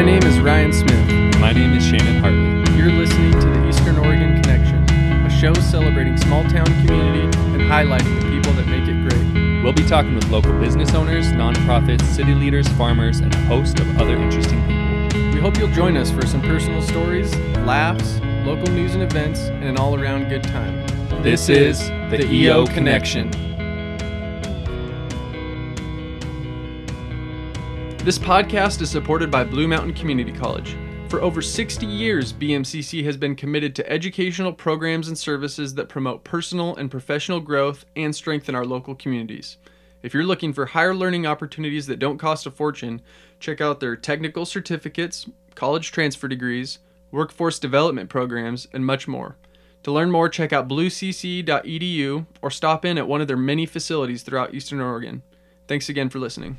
My name is Ryan Smith. My name is Shannon Hartley. You're listening to the Eastern Oregon Connection, a show celebrating small town community and highlighting the people that make it great. We'll be talking with local business owners, nonprofits, city leaders, farmers, and a host of other interesting people. We hope you'll join us for some personal stories, laughs, local news and events, and an all around good time. This is the EO Connection. This podcast is supported by Blue Mountain Community College. For over 60 years, BMCC has been committed to educational programs and services that promote personal and professional growth and strengthen our local communities. If you're looking for higher learning opportunities that don't cost a fortune, check out their technical certificates, college transfer degrees, workforce development programs, and much more. To learn more, check out bluecc.edu or stop in at one of their many facilities throughout Eastern Oregon. Thanks again for listening.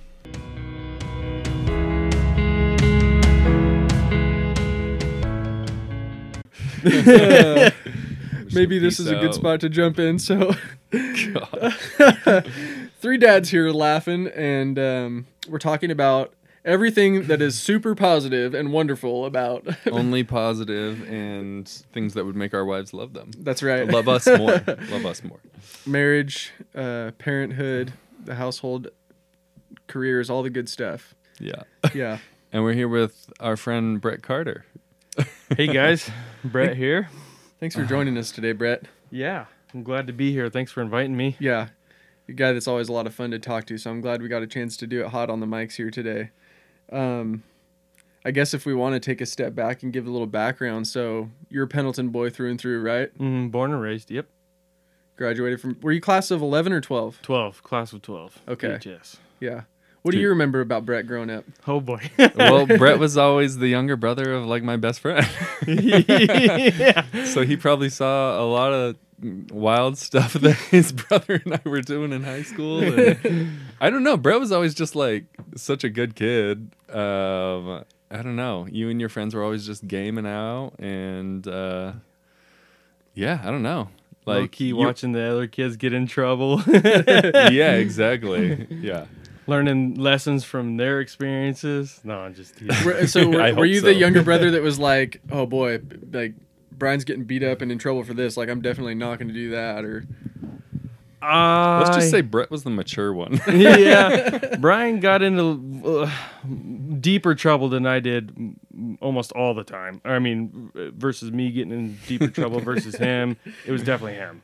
Maybe this is a good out. spot to jump in. So, three dads here laughing, and um, we're talking about everything that is super positive and wonderful about. Only positive and things that would make our wives love them. That's right. Love us more. love us more. Marriage, uh, parenthood, the household, careers, all the good stuff. Yeah. Yeah. And we're here with our friend Bret Carter. Hey guys, Bret here. Thanks for joining us today, Bret. Yeah, I'm glad to be here. Thanks for inviting me. Yeah. A guy that's always a lot of fun to talk to, so I'm glad we got a chance to do it hot on the mics here today. Um, I guess if we want to take a step back and give a little background, so you're a Pendleton boy through and through, right? Mm, born and raised. Yep. Graduated from, were you class of 11 or 12? 12, class of 12. Okay. Yes. Yeah. What do you remember about Bret growing up? Oh boy. Well, Bret was always the younger brother of like my best friend. yeah. so he probably saw a lot of wild stuff that his brother and I were doing in high school. and- I don't know. Bret was always just like such a good kid. Um, I don't know. You and your friends were always just gaming out, and uh, yeah, I don't know. Like Like key watching the other kids get in trouble, yeah, exactly. Yeah. Learning lessons from their experiences. No, I'm just teasing. Were- So were, were hope you the younger brother that was like, oh boy, like Brian's getting beat up and in trouble for this. Like I'm definitely not going to do that. Or Let's just say Bret was the mature one. yeah, Brian got into uh, deeper trouble than I did almost all the time. I mean, versus me getting in deeper trouble versus him, it was definitely him.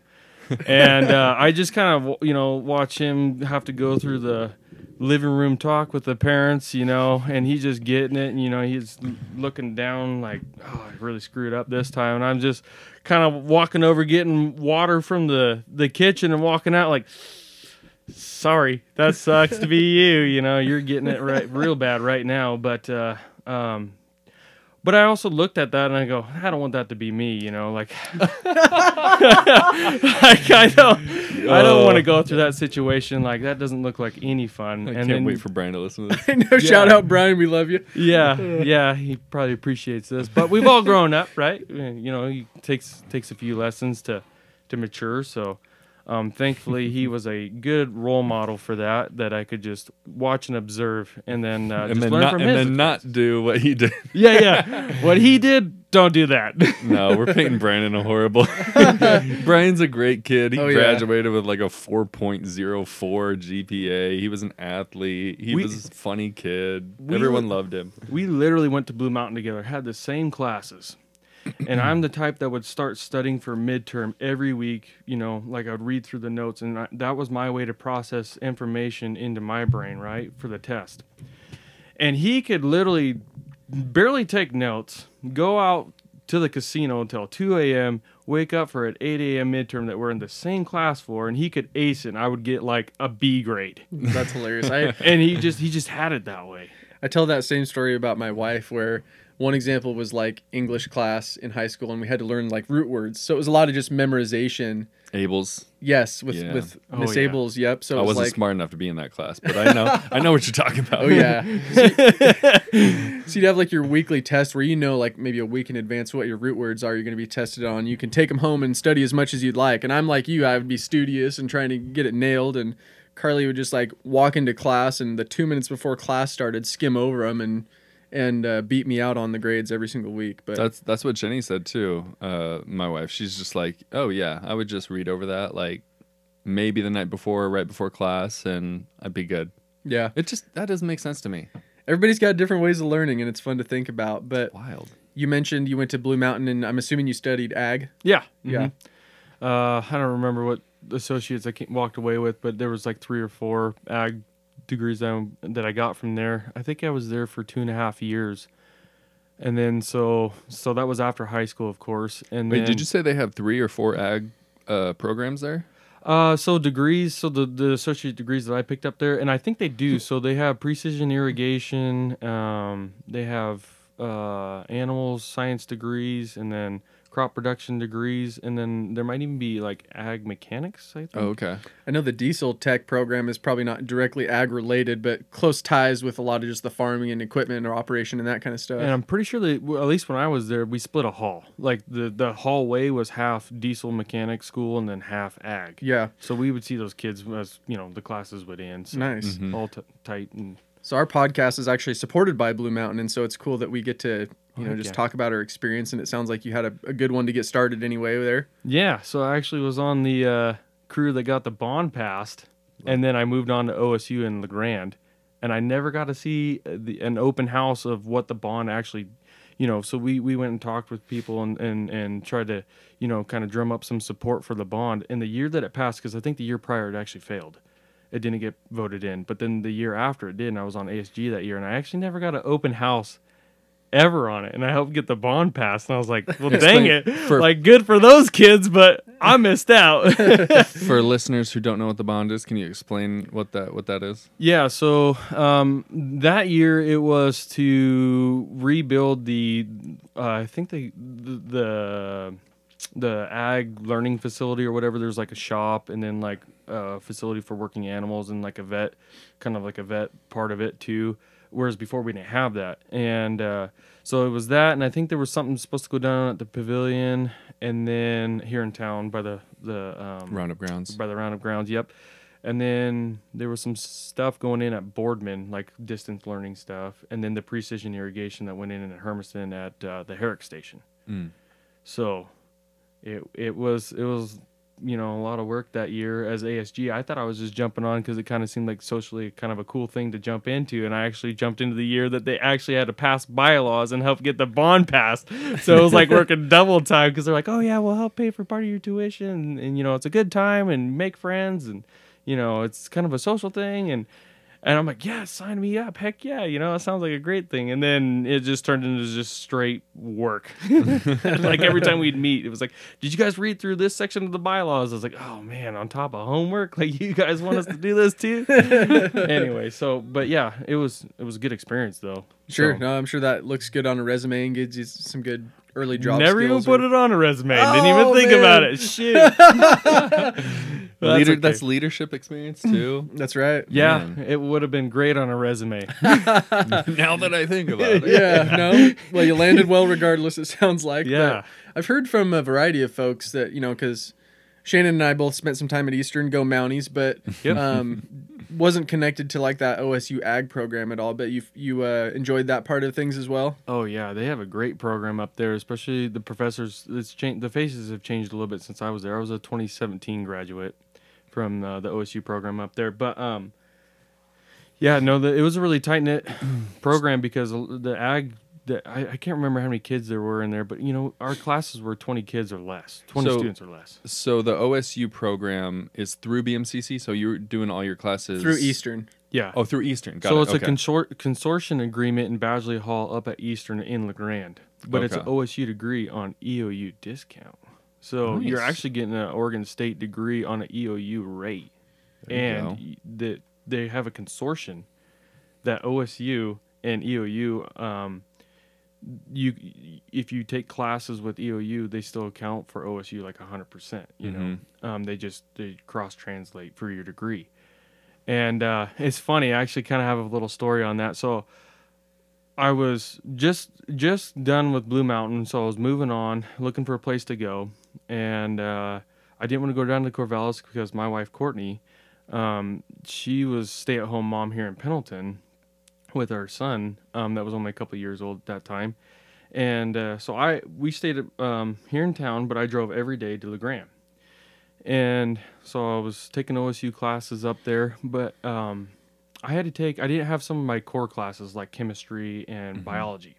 And uh, I just kind of, you know, watch him have to go through the living room talk with the parents, you know, and he's just getting it, and you know, he's looking down like, oh, I really screwed up this time, and I'm just kind of walking over, getting water from the the kitchen, and walking out like sorry that sucks to be you you know you're getting it right real bad right now. But uh um but I also looked at that and I go, I don't want that to be me, you know, like, like I don't, I don't want to go through that situation. Like that doesn't look like any fun. I and can't then, wait for Brian to listen to this. I know, shout out Brian, we love you. yeah, yeah, he probably appreciates this. But we've all grown up, right? You know, he takes takes a few lessons to to mature. So, um, thankfully, he was a good role model for that. That I could just watch and observe, and then uh, and just then learn not from and his. then not do what he did. yeah, yeah. What he did, don't do that. No, we're painting Brandon a horrible. Brian's a great kid. He Oh, yeah. graduated with like a 4.04 GPA. He was an athlete. He We- was a funny kid. Everyone were- loved him. we literally went to Blue Mountain together, had the same classes. And I'm the type that would start studying for midterm every week, you know, like I would read through the notes and I, that was my way to process information into my brain, right, for the test. And he could literally barely take notes, go out to the casino until 2 a.m., wake up for an 8 a.m. midterm that we're in the same class for, and he could ace it, and I would get like a B grade. That's hilarious. I, And he just he just had it that way. I tell that same story about my wife where one example was like English class in high school and we had to learn like root words. So it was a lot of just memorization. Abel's. Yes, with Yeah. with Oh, Miss yeah. Abels. Yep. So I was wasn't like, smart enough to be in that class, but I know I know what you're talking about. Oh yeah. so you'd have like your weekly test where you know like maybe a week in advance what your root words are you're going to be tested on. You can take them home and study as much as you'd like. And I'm like you, I would be studious and trying to get it nailed. And Carly would just like walk into class and the two minutes before class started, skim over them and and uh, beat me out on the grades every single week. But That's that's what Jenny said too. Uh, my wife, she's just like, oh yeah, I would just read over that like maybe the night before, right before class, and I'd be good. yeah, It just that doesn't make sense to me. everybody's got different ways of learning, and it's fun to think about. But Wild. you mentioned you went to Blue Mountain, and I'm assuming you studied ag. Yeah. Yeah. mhm. Uh, I don't remember what associates I came, walked away with, but there was like three or four ag degrees that, I- that I got from there. I think I was there for two and a half years, and then so so that was after high school, of course. And Wait, then, did you say they have three or four ag uh, programs there? Uh, so degrees, so the the associate degrees that I picked up there, and I think they do. So they have precision irrigation. Um, they have uh animals science degrees, and then crop production degrees, and then there might even be like ag mechanics. I think. Oh, okay. I know the diesel tech program is probably not directly ag related, but close ties with a lot of just the farming and equipment or operation and that kind of stuff. And I'm pretty sure that well, at least when I was there, we split a hall. Like the the hallway was half diesel mechanic school and then half ag. yeah, So we would see those kids as you know the classes would end. So nice. Mhm. All t- tight and So our podcast is actually supported by Blue Mountain, and so it's cool that we get to you know just yeah. talk about our experience. And it sounds like you had a, a good one to get started anyway there. Yeah, so I actually was on the uh, crew that got the bond passed, and then I moved on to OSU in La Grande, and I never got to see uh, the, an open house of what the bond actually, you know. So we, we went and talked with people and, and, and tried to, you know, kind of drum up some support for the bond. In the year that it passed, because I think the year prior it actually failed, it didn't get voted in. But then the year after it did, and I was on ASG that year, and I actually never got an open house ever on it and I helped get the bond passed and I was like, well dang it. for- like good for those kids, but I missed out. For listeners who don't know what the bond is, can you explain what that what that is? yeah, so um, that year it was to rebuild the uh, I think the the the ag learning facility or whatever there's like a shop and then like a facility for working animals and like a vet kind of like a vet part of it too whereas before we didn't have that and uh, so it was that and i think there was something supposed to go down at the pavilion and then here in town by the the um, Roundup grounds. by the roundup grounds yep and then there was some stuff going in at boardman like distance learning stuff and then the precision irrigation that went in at hermiston at uh, the HAREC station Mm. so it it was it was you know a lot of work that year as ASG. I thought I was just jumping on because it kind of seemed like socially kind of a cool thing to jump into, and I actually jumped into the year that they actually had to pass bylaws and help get the bond passed. So it was like working double time because they're like, oh yeah, we'll help pay for part of your tuition, and, and you know it's a good time and make friends, and you know it's kind of a social thing, and and I'm like, yeah, sign me up. Heck yeah. You know, it sounds like a great thing. And then it just turned into just straight work. like every time we'd meet, it was like, did you guys read through this section of the bylaws? I was like, oh man, on top of homework, like you guys want us to do this too? anyway, so, but yeah, it was, it was a good experience though. Sure, So- no, I'm sure that looks good on a resume and gives you some good early job. Never even put or- it on a resume. Didn't Oh, even think man. about it. Shit. Well, that's Leader, okay. That's leadership experience too. That's right. yeah, Man. it would have been great on a resume. now that I think about it. yeah, no. Well, you landed well regardless, it sounds like. but Yeah. I've heard from a variety of folks that, you know, because Shannon and I both spent some time at Eastern, go Mounties, but Yep. um, wasn't connected to like that OSU ag program at all. But you you uh, enjoyed that part of things as well. Oh yeah, they have a great program up there, especially the professors. It's changed. The faces have changed a little bit since I was there. I was a 2017 graduate from uh, the OSU program up there, but um, yeah, no, the, it was a really tight knit program because the ag. The, I, I can't remember how many kids there were in there, but you know our classes were 20 kids or less, 20 So- students or less. So the OSU program is through BMCC. So you're doing all your classes Through Eastern. Yeah. Oh, through Eastern. Got so it. it's okay. a consor- consortium agreement in Badgley Hall up at Eastern in La Grande, but it's an OSU degree on EOU discount. So you're actually getting an Oregon State degree on an EOU rate, There and go. y- the, they have a consortium that OSU and EOU. Um, you if you take classes with EOU, they still account for OSU like hundred percent. You know, um, they just they cross translate for your degree. And uh, it's funny. I actually kind of have a little story on that. So I was just just done with Blue Mountain, so I was moving on, looking for a place to go, and uh, I didn't want to go down to Corvallis because my wife Courtney, um, she was stay at home mom here in Pendleton, with our son um, that was only a couple years old at that time, and uh, so I we stayed um, here in town, but I drove every day to La Grande, and so I was taking OSU classes up there, but um, I had to take I didn't have some of my core classes like chemistry and biology,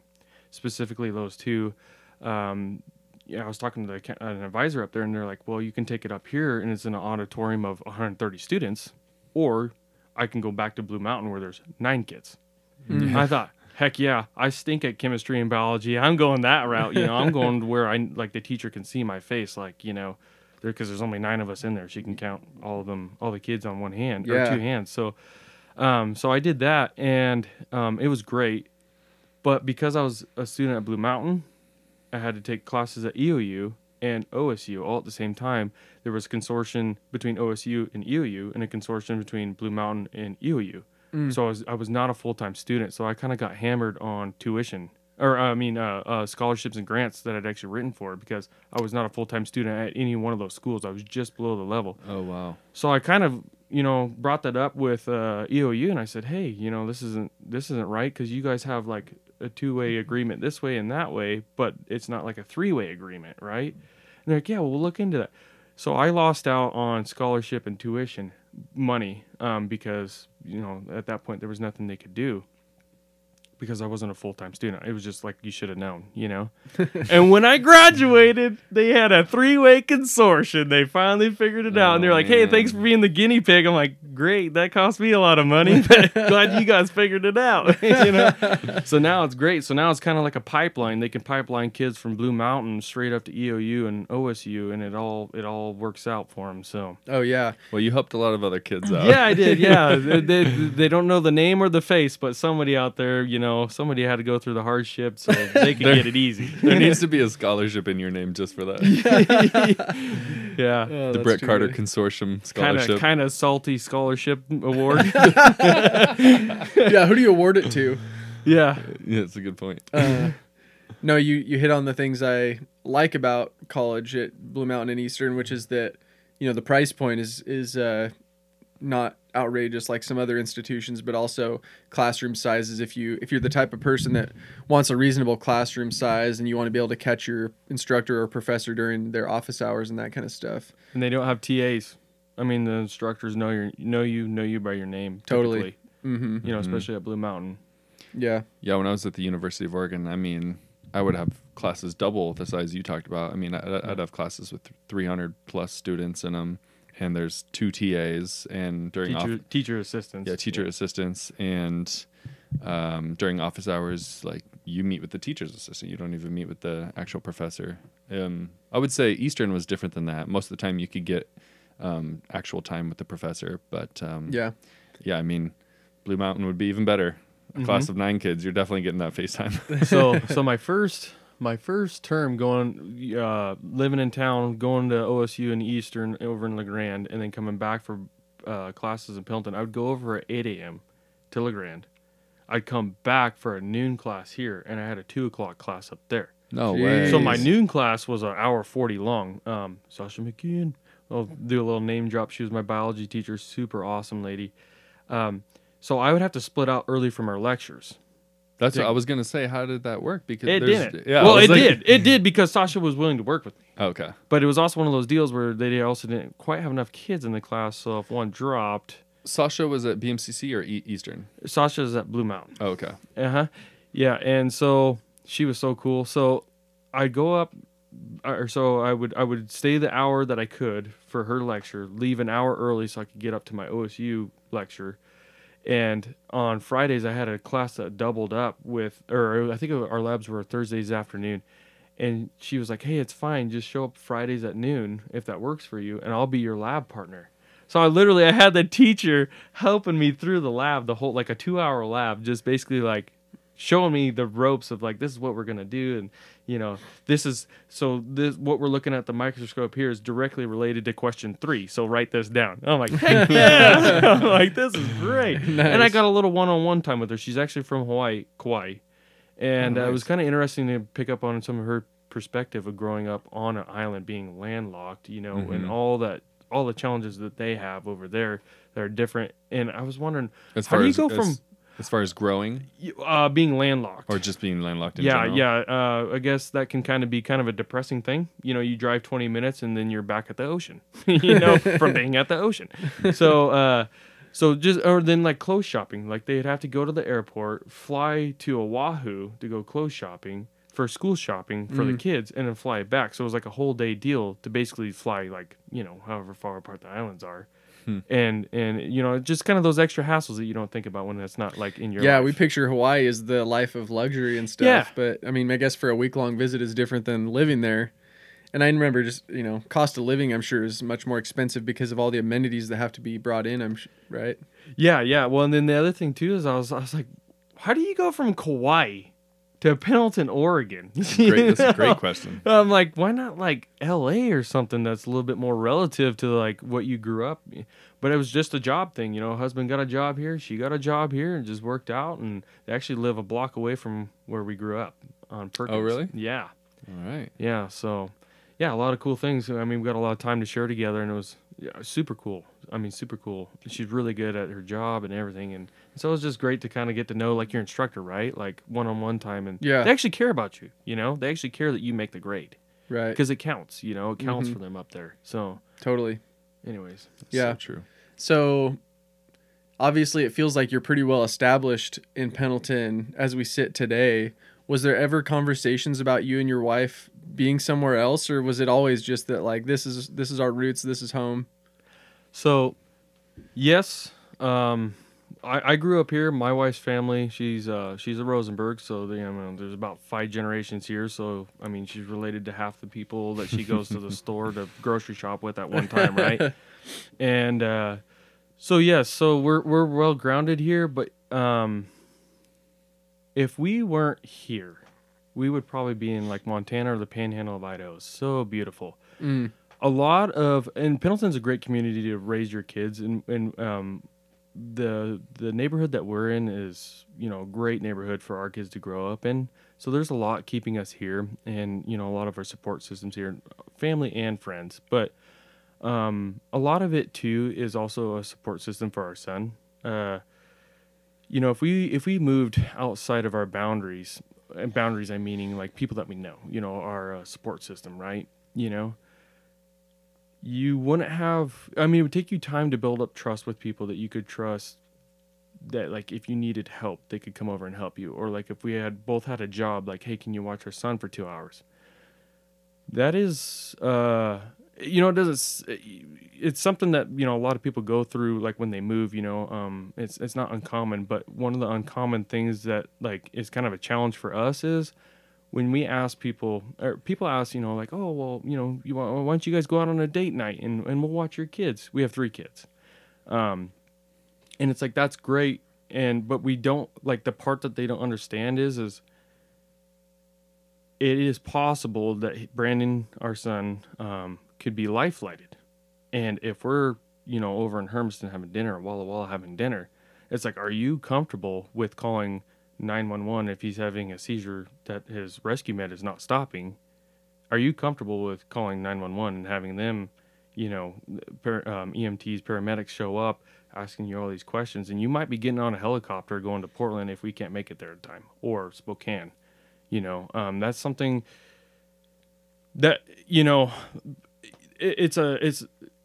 specifically those two. Um, yeah, I was talking to the, an advisor up there, and they're like, "Well, you can take it up here, and it's in an auditorium of 130 students, or I can go back to Blue Mountain where there's nine kids." And I thought, heck yeah, I stink at chemistry and biology. I'm going that route. You know, I'm going to where I like the teacher can see my face, like you know, because there's only nine of us in there. She can count all of them, all the kids on one hand Yeah. or two hands. So, um, so I did that, and um, it was great. But because I was a student at Blue Mountain, I had to take classes at EOU and OSU all at the same time. There was a consortium between OSU and EOU, and a consortium between Blue Mountain and EOU. So I was I was not a full time student, so I kind of got hammered on tuition, or I mean uh, uh, scholarships and grants that I'd actually written for because I was not a full time student at any one of those schools. I was just below the level. Oh wow. So I kind of, you know, brought that up with uh, EOU, and I said, "Hey, you know, this isn't this isn't right because you guys have like a two way agreement this way and that way, but it's not like a three way agreement, right?" And they're like, "Yeah, well, we'll look into that." So I lost out on scholarship and tuition money um, because you know at that point there was nothing they could do because I wasn't a full time student. It was just like you should have known, you know. and when I graduated, they had a three way consortium. They finally figured it out, and they're Oh, like, "Hey, thanks for being the guinea pig." I'm like, "Great, that cost me a lot of money. but Glad you guys figured it out." you know. So now it's great. So now it's kind of like a pipeline. They can pipeline kids from Blue Mountain straight up to EOU and OSU, and it all it all works out for them. So. Oh yeah. Well, you helped a lot of other kids out. Yeah, I did. Yeah, they, they, they don't know the name or the face, but somebody out there, you know, somebody had to go through the hardship so they could There- get it easy. There needs to be a scholarship in your name just for that. yeah, Oh, the Bret too Carter funny. Consortium kind scholarship. of kind of salty scholarship award. yeah. Who do you award it to? yeah, yeah, it's a good point. Uh, no, you you hit on the things I like about college at Blue Mountain and Eastern, which is that you know the price point is is uh, not outrageous like some other institutions, but also classroom sizes. If you if you're the type of person that wants a reasonable classroom size and you want to be able to catch your instructor or professor during their office hours and that kind of stuff. and they don't have TAs. I mean, the instructors know your know you know you by your name. Totally. Mm-hmm. You know, especially at Blue Mountain. Yeah. Yeah, when I was at the University of Oregon, I mean, I would have classes double the size you talked about. I mean, I- I'd have classes with 300 plus students in them, and there's two TAs, and during Teacher, off- teacher assistants. yeah, teacher assistants, and um, during office hours, like you meet with the teacher's assistant. You don't even meet with the actual professor. Um, I would say Eastern was different than that. Most of the time, you could get um, actual time with the professor, but um, Yeah. yeah, I mean, Blue Mountain would be even better. A class of nine kids, you're definitely getting that FaceTime. so so my first my first term going uh, living in town going to osu and eastern over in La Grande and then coming back for uh, classes in Pendleton i would go over at 8 a.m to La Grande. I'd come back for a noon class here and i had a 2 o'clock class up there. No Jeez. way. so my noon class was an hour 40 long. Um, sasha mckeon. I'll do a little name drop. She was my biology teacher super awesome lady. Um, so i would have to split out early from our lectures That's what I was gonna say. How did that work? Because it there's- didn't. Yeah, I well, was it like- did. It did because Sasha was willing to work with me. Okay. But it was also one of those deals where they also didn't quite have enough kids in the class. So if one dropped, Sasha was at BMCC or e- Eastern. Sasha's at Blue Mountain. Oh, okay. Uh huh. Yeah, and so she was so cool. So I'd go up, or so I would I would stay the hour that I could for her lecture, leave an hour early so I could get up to my OSU lecture. And on Fridays, I had a class that doubled up with, or I think our labs were Thursdays afternoon. And she was like, "Hey, it's fine. Just show up Fridays at noon if that works for you, and I'll be your lab partner." So I literally I had the teacher helping me through the lab, the whole like a two hour lab, just basically like showing me the ropes of like this is what we're gonna do, and you know this is so this what we're looking at the microscope here is directly related to question three. So write this down. I'm like, heck yeah! I'm like this is great, and I got a little one on one time with her. She's actually from Hawaii, Kauai, and Oh, uh, it was kind of interesting to pick up on some of her perspective of growing up on an island, being landlocked, you know, and Mhm. all that, all the challenges that they have over there that are different. And I was wondering, As how do you as, go from As far as growing Uh, being landlocked. or just being landlocked in yeah, general? yeah. Uh, I guess that can kind of be kind of a depressing thing. You know, you drive 20 minutes and then you're back at the ocean. you know, from being at the ocean. So, uh, so just or then like clothes shopping. Like they'd have to go to the airport, fly to Oahu to go clothes shopping for school shopping for the kids, and then fly back. So it was like a whole day deal to basically fly like you know however far apart the islands are. Hmm. And and you know just kind of those extra hassles that you don't think about when that's not like in your Yeah, life. we picture Hawaii as the life of luxury and stuff. Yeah. But I mean, I guess for a week long visit is different than living there. And I remember just, you know, cost of living, I'm sure, is much more expensive because of all the amenities that have to be brought in, I'm sh- right? Yeah, yeah. Well, and then the other thing too is I was I was like, how do you go from Kauai to Pendleton, Oregon? Great, that's a great question. I'm like, why not like L.A. or something that's a little bit more relative to like what you grew up? But it was just a job thing, you know. Husband got a job here, she got a job here, and just worked out. And they actually live a block away from where we grew up on Perkins. Oh, really? Yeah, All right. yeah. So, yeah, a lot of cool things. I mean, we got a lot of time to share together, and it was yeah, super cool. I mean, super cool. She's really good at her job and everything, and so it was just great to kind of get to know like your instructor, right? Like one on one time, and Yeah. they actually care about you. You know, they actually care that you make the grade Right. because it counts. You know, it counts Mhm. for them up there. So, Totally. anyways, That's Yeah. So true. So obviously, it feels like you're pretty well established in Pendleton as we sit today. Was there ever conversations about you and your wife being somewhere else, or was it always just that like this is this is our roots, this is home? So, yes, um, I, I grew up here. My wife's family, she's uh, she's a Rosenberg, so they, you know, there's about five generations here. So, I mean, she's related to half the people that she goes to the store to grocery shop with at one time, right? And uh, so, yes, so we're we're well grounded here. But um, if we weren't here, we would probably be in like Montana or the Panhandle of Idaho. So beautiful Mm. a lot of and Pendleton's a great community to raise your kids and and um the the neighborhood that we're in is you know a great neighborhood for our kids to grow up in so there's a lot keeping us here and you know a lot of our support systems here family and friends but um a lot of it too is also a support system for our son uh you know if we if we moved outside of our boundaries and boundaries i meaning like people that we know you know our uh, support system right? You know? You wouldn't have i mean it would take you time to build up trust with people that you could trust that like if you needed help they could come over and help you. Or like if we had both had a job like hey can you watch our son for two hours? That is uh you know it doesn't it's something that you know a lot of people go through like when they move you know um it's it's not uncommon but one of the uncommon things that like is kind of a challenge for us is when we ask people or people ask you know like oh well you know you want, why don't you guys go out on a date night and, and we'll watch your kids? We have three kids. Um and it's like that's great and but we don't like the part that they don't understand is is it is possible that brandon our son um could be life flighted and if we're you know over in hermiston having dinner walla walla having dinner it's like are you comfortable with calling 911 if he's having a seizure that his rescue med is not stopping? Are you comfortable with calling 911 and having them you know par- um, emts paramedics show up asking you all these questions? And you might be getting on a helicopter going to portland if we can't make it there in time or spokane you know? Um, that's something that you know it's a it's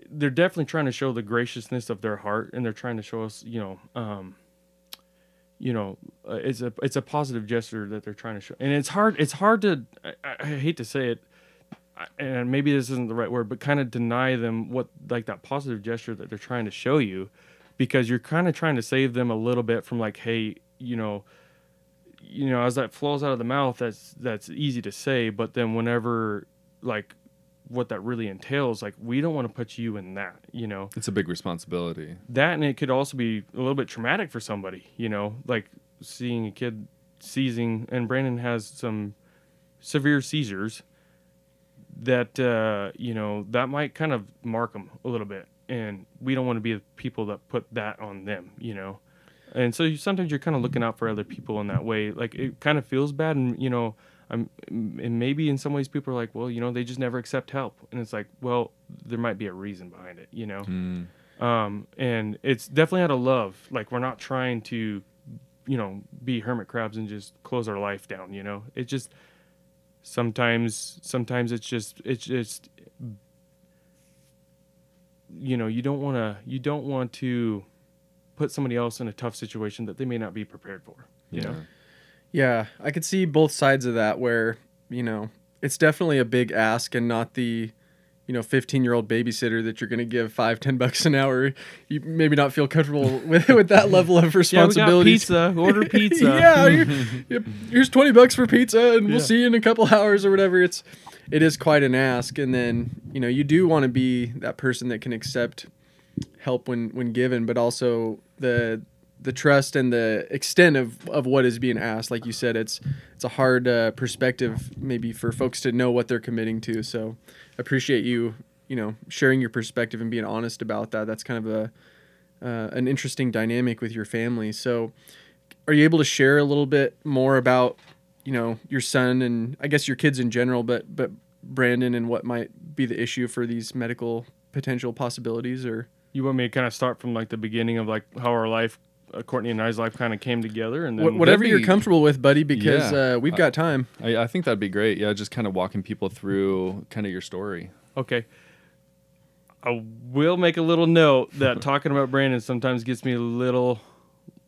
they're definitely trying to show the graciousness of their heart and they're trying to show us you know um, you know uh, it's a it's a positive gesture that they're trying to show. And it's hard it's hard to I, I hate to say it and maybe this isn't the right word but kind of deny them what like that positive gesture that they're trying to show you because you're kind of trying to save them a little bit from like hey you know you know as that flows out of the mouth that's that's easy to say but then whenever like what that really entails like we don't want to put you in that you know? It's a big responsibility. that and it could also be a little bit traumatic for somebody you know? Like seeing a kid seizing and brandon has some severe seizures that uh you know that might kind of mark them a little bit and we don't want to be the people that put that on them you know? And so you, sometimes you're kind of looking out for other people in that way. Like it kind of feels bad and you know i'm and maybe in some ways people are like well you know they just never accept help and it's like well there might be a reason behind it you know Mm. um, and it's definitely out of love. Like we're not trying to you know, be hermit crabs and just close our life down. You know, it just sometimes sometimes it's just it's just you know you don't want to you don't want to put somebody else in a tough situation that they may not be prepared for. You know. Yeah, I could see both sides of that where, you know, it's definitely a big ask and not the, you know, 15 year old babysitter that you're going to give five, 10 bucks an hour. You maybe not feel comfortable with, with that level of Yeah, responsibility. pizza. Order pizza. yeah, yep, here's 20 bucks for pizza and we'll Yeah. see you in a couple hours or whatever. It's, it is quite an ask. And then, you know, you do want to be that person that can accept help when, when given, but also the, the trust and the extent of, of what is being asked. Like you said, it's, it's a hard uh, perspective maybe for folks to know what they're committing to. So appreciate you, you know, sharing your perspective and being honest about that. That's kind of a, uh, an interesting dynamic with your family. So, are you able to share a little bit more about, you know, your son and I guess your kids in general, but but Brandon and what might be the issue for these medical potential possibilities? Or You want me to kind of start from like the beginning of like how our life, Courtney and I's life, kind of came together, and then Wh- whatever that'd you're comfortable with, buddy, because Yeah. uh, we've got time. I, I think that'd be great. Yeah, just kind of walking people through kind of your story. Okay. I will make a little note that talking about Brandon sometimes gets me a little,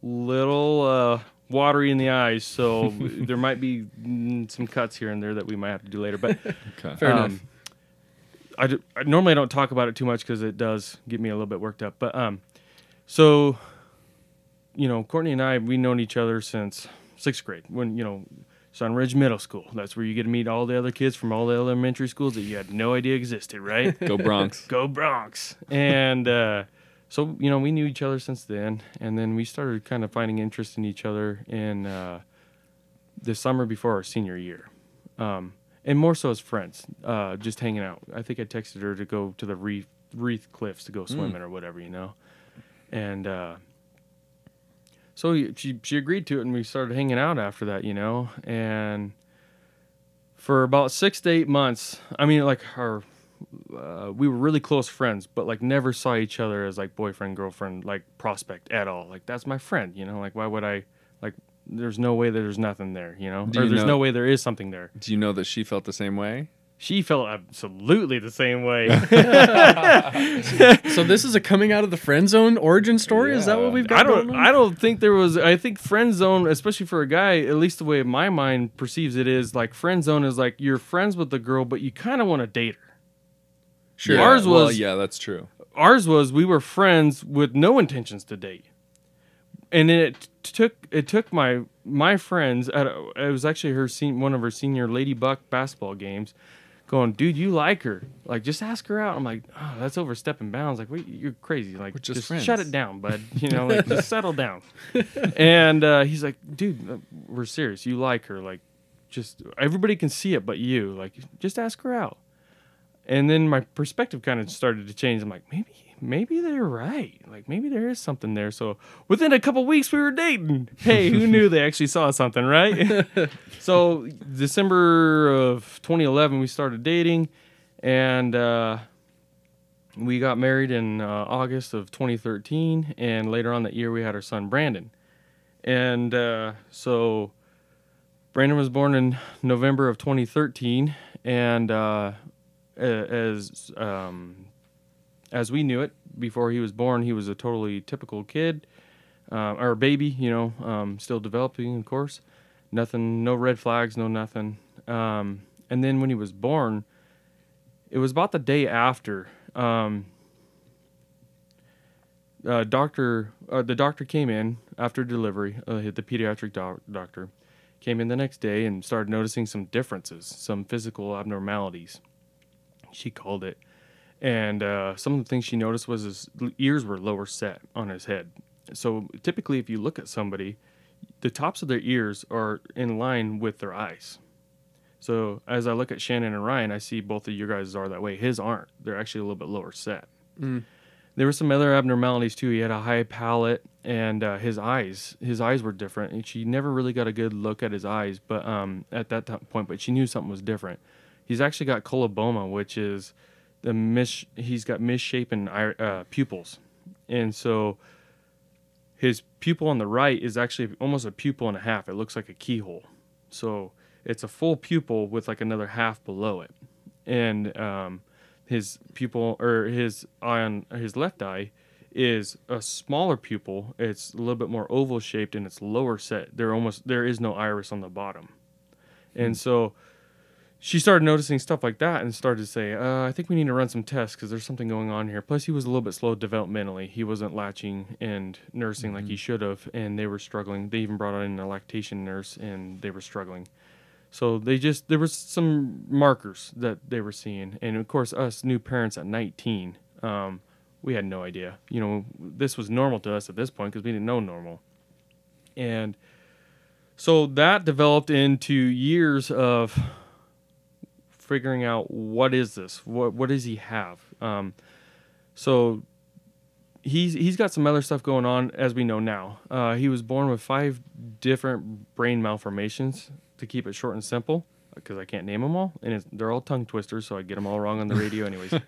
little uh, watery in the eyes. So there might be some cuts here and there that we might have to do later. But Okay. Fair enough. um, I, d- I normally don't talk about it too much because it does get me a little bit worked up. But um, so, you know, Courtney and I, we've known each other since sixth grade when you know Sunridge Middle School. That's where you get to meet all the other kids from all the elementary schools that you had no idea existed, right? Go Bronx. Go Bronx! And uh, so you know we knew each other since then, and then we started kind of finding interest in each other in uh, the summer before our senior year, um, and more so as friends, uh, just hanging out. I think I texted her to go to the Reef, Reef Cliffs to go swimming or whatever, you know, and. So she she agreed to it, and we started hanging out after that, you know. And for about six to eight months, I mean, like our uh, we were really close friends, but like never saw each other as like boyfriend girlfriend like prospect at all. Like that's my friend, you know. Like why would I like? There's no way that there's nothing there, you know. Do or you there's know- no way there is something there. Do you know that she felt the same way? She felt absolutely the same way. so this is a coming out of the friend zone origin story. Is that what we've got? I don't. going on? I don't think there was. I think friend zone, especially for a guy, at least the way my mind perceives it is like friend zone is like you're friends with the girl, but you kind of want to date her. Sure. Yeah, Ours well, was- yeah, that's true. ours was we were friends with no intentions to date and then it t- took it took my my friends at a, it was actually her sen- one of her senior lady buck basketball games going dude you like her. Like just ask her out. I'm like oh that's overstepping bounds. Like wait you're crazy. Like We're just just, shut it down bud. You know like just settle down. And uh, he's like dude uh, we're serious. You like her. Like just everybody can see it but you. Like just ask her out. And then my perspective kind of started to change. I'm like, maybe, maybe they're right. Like maybe there is something there. So within a couple weeks, we were dating. Hey, who knew they actually saw something, right? so December of 2011, we started dating, and uh, we got married in uh, August of 2013. And later on that year, we had our son Brandon. And uh, so Brandon was born in November of 2013, and uh, as um, as we knew it before he was born, he was a totally typical kid uh, or baby, you know, um, still developing, of course. Nothing, no red flags, no nothing. Um, and then when he was born, it was about the day after. Um, uh, doctor, uh, the doctor came in after delivery. Uh, the pediatric doc- doctor came in the next day and started noticing some differences, some physical abnormalities she called it. And uh, some of the things she noticed was his ears were lower set on his head. So typically, if you look at somebody, the tops of their ears are in line with their eyes. So as I look at Shannon and Ryan, I see both of you guys are that way. His aren't. They're actually a little bit lower set. There were some other abnormalities too. He had a high palate, and uh, his eyes, his eyes were different. And she never really got a good look at his eyes, but um, at that ti- point, but she knew something was different. He's actually got coloboma, which is the mis. He's got misshapen uh, pupils, and so his pupil on the right is actually almost a pupil and a half. It looks like a keyhole. So it's a full pupil with like another half below it. And um, his pupil or his eye on his left eye is a smaller pupil. It's a little bit more oval shaped and it's lower set. There almost there is no iris on the bottom. And so she started noticing stuff like that and started to say, uh, I think we need to run some tests because there's something going on here. Plus, he was a little bit slow developmentally. He wasn't latching and nursing like he should have, and they were struggling. They even brought in a lactation nurse, and they were struggling. So they just there was some markers that they were seeing, and of course, us new parents at 19, um, we had no idea. You know, this was normal to us at this point because we didn't know normal, and so that developed into years of figuring out what is this? What what does he have? Um, so he's he's got some other stuff going on as we know now. Uh, he was born with five different brain malformations to keep it short and simple because i can't name them all and it's, they're all tongue twisters so i get them all wrong on the radio anyways.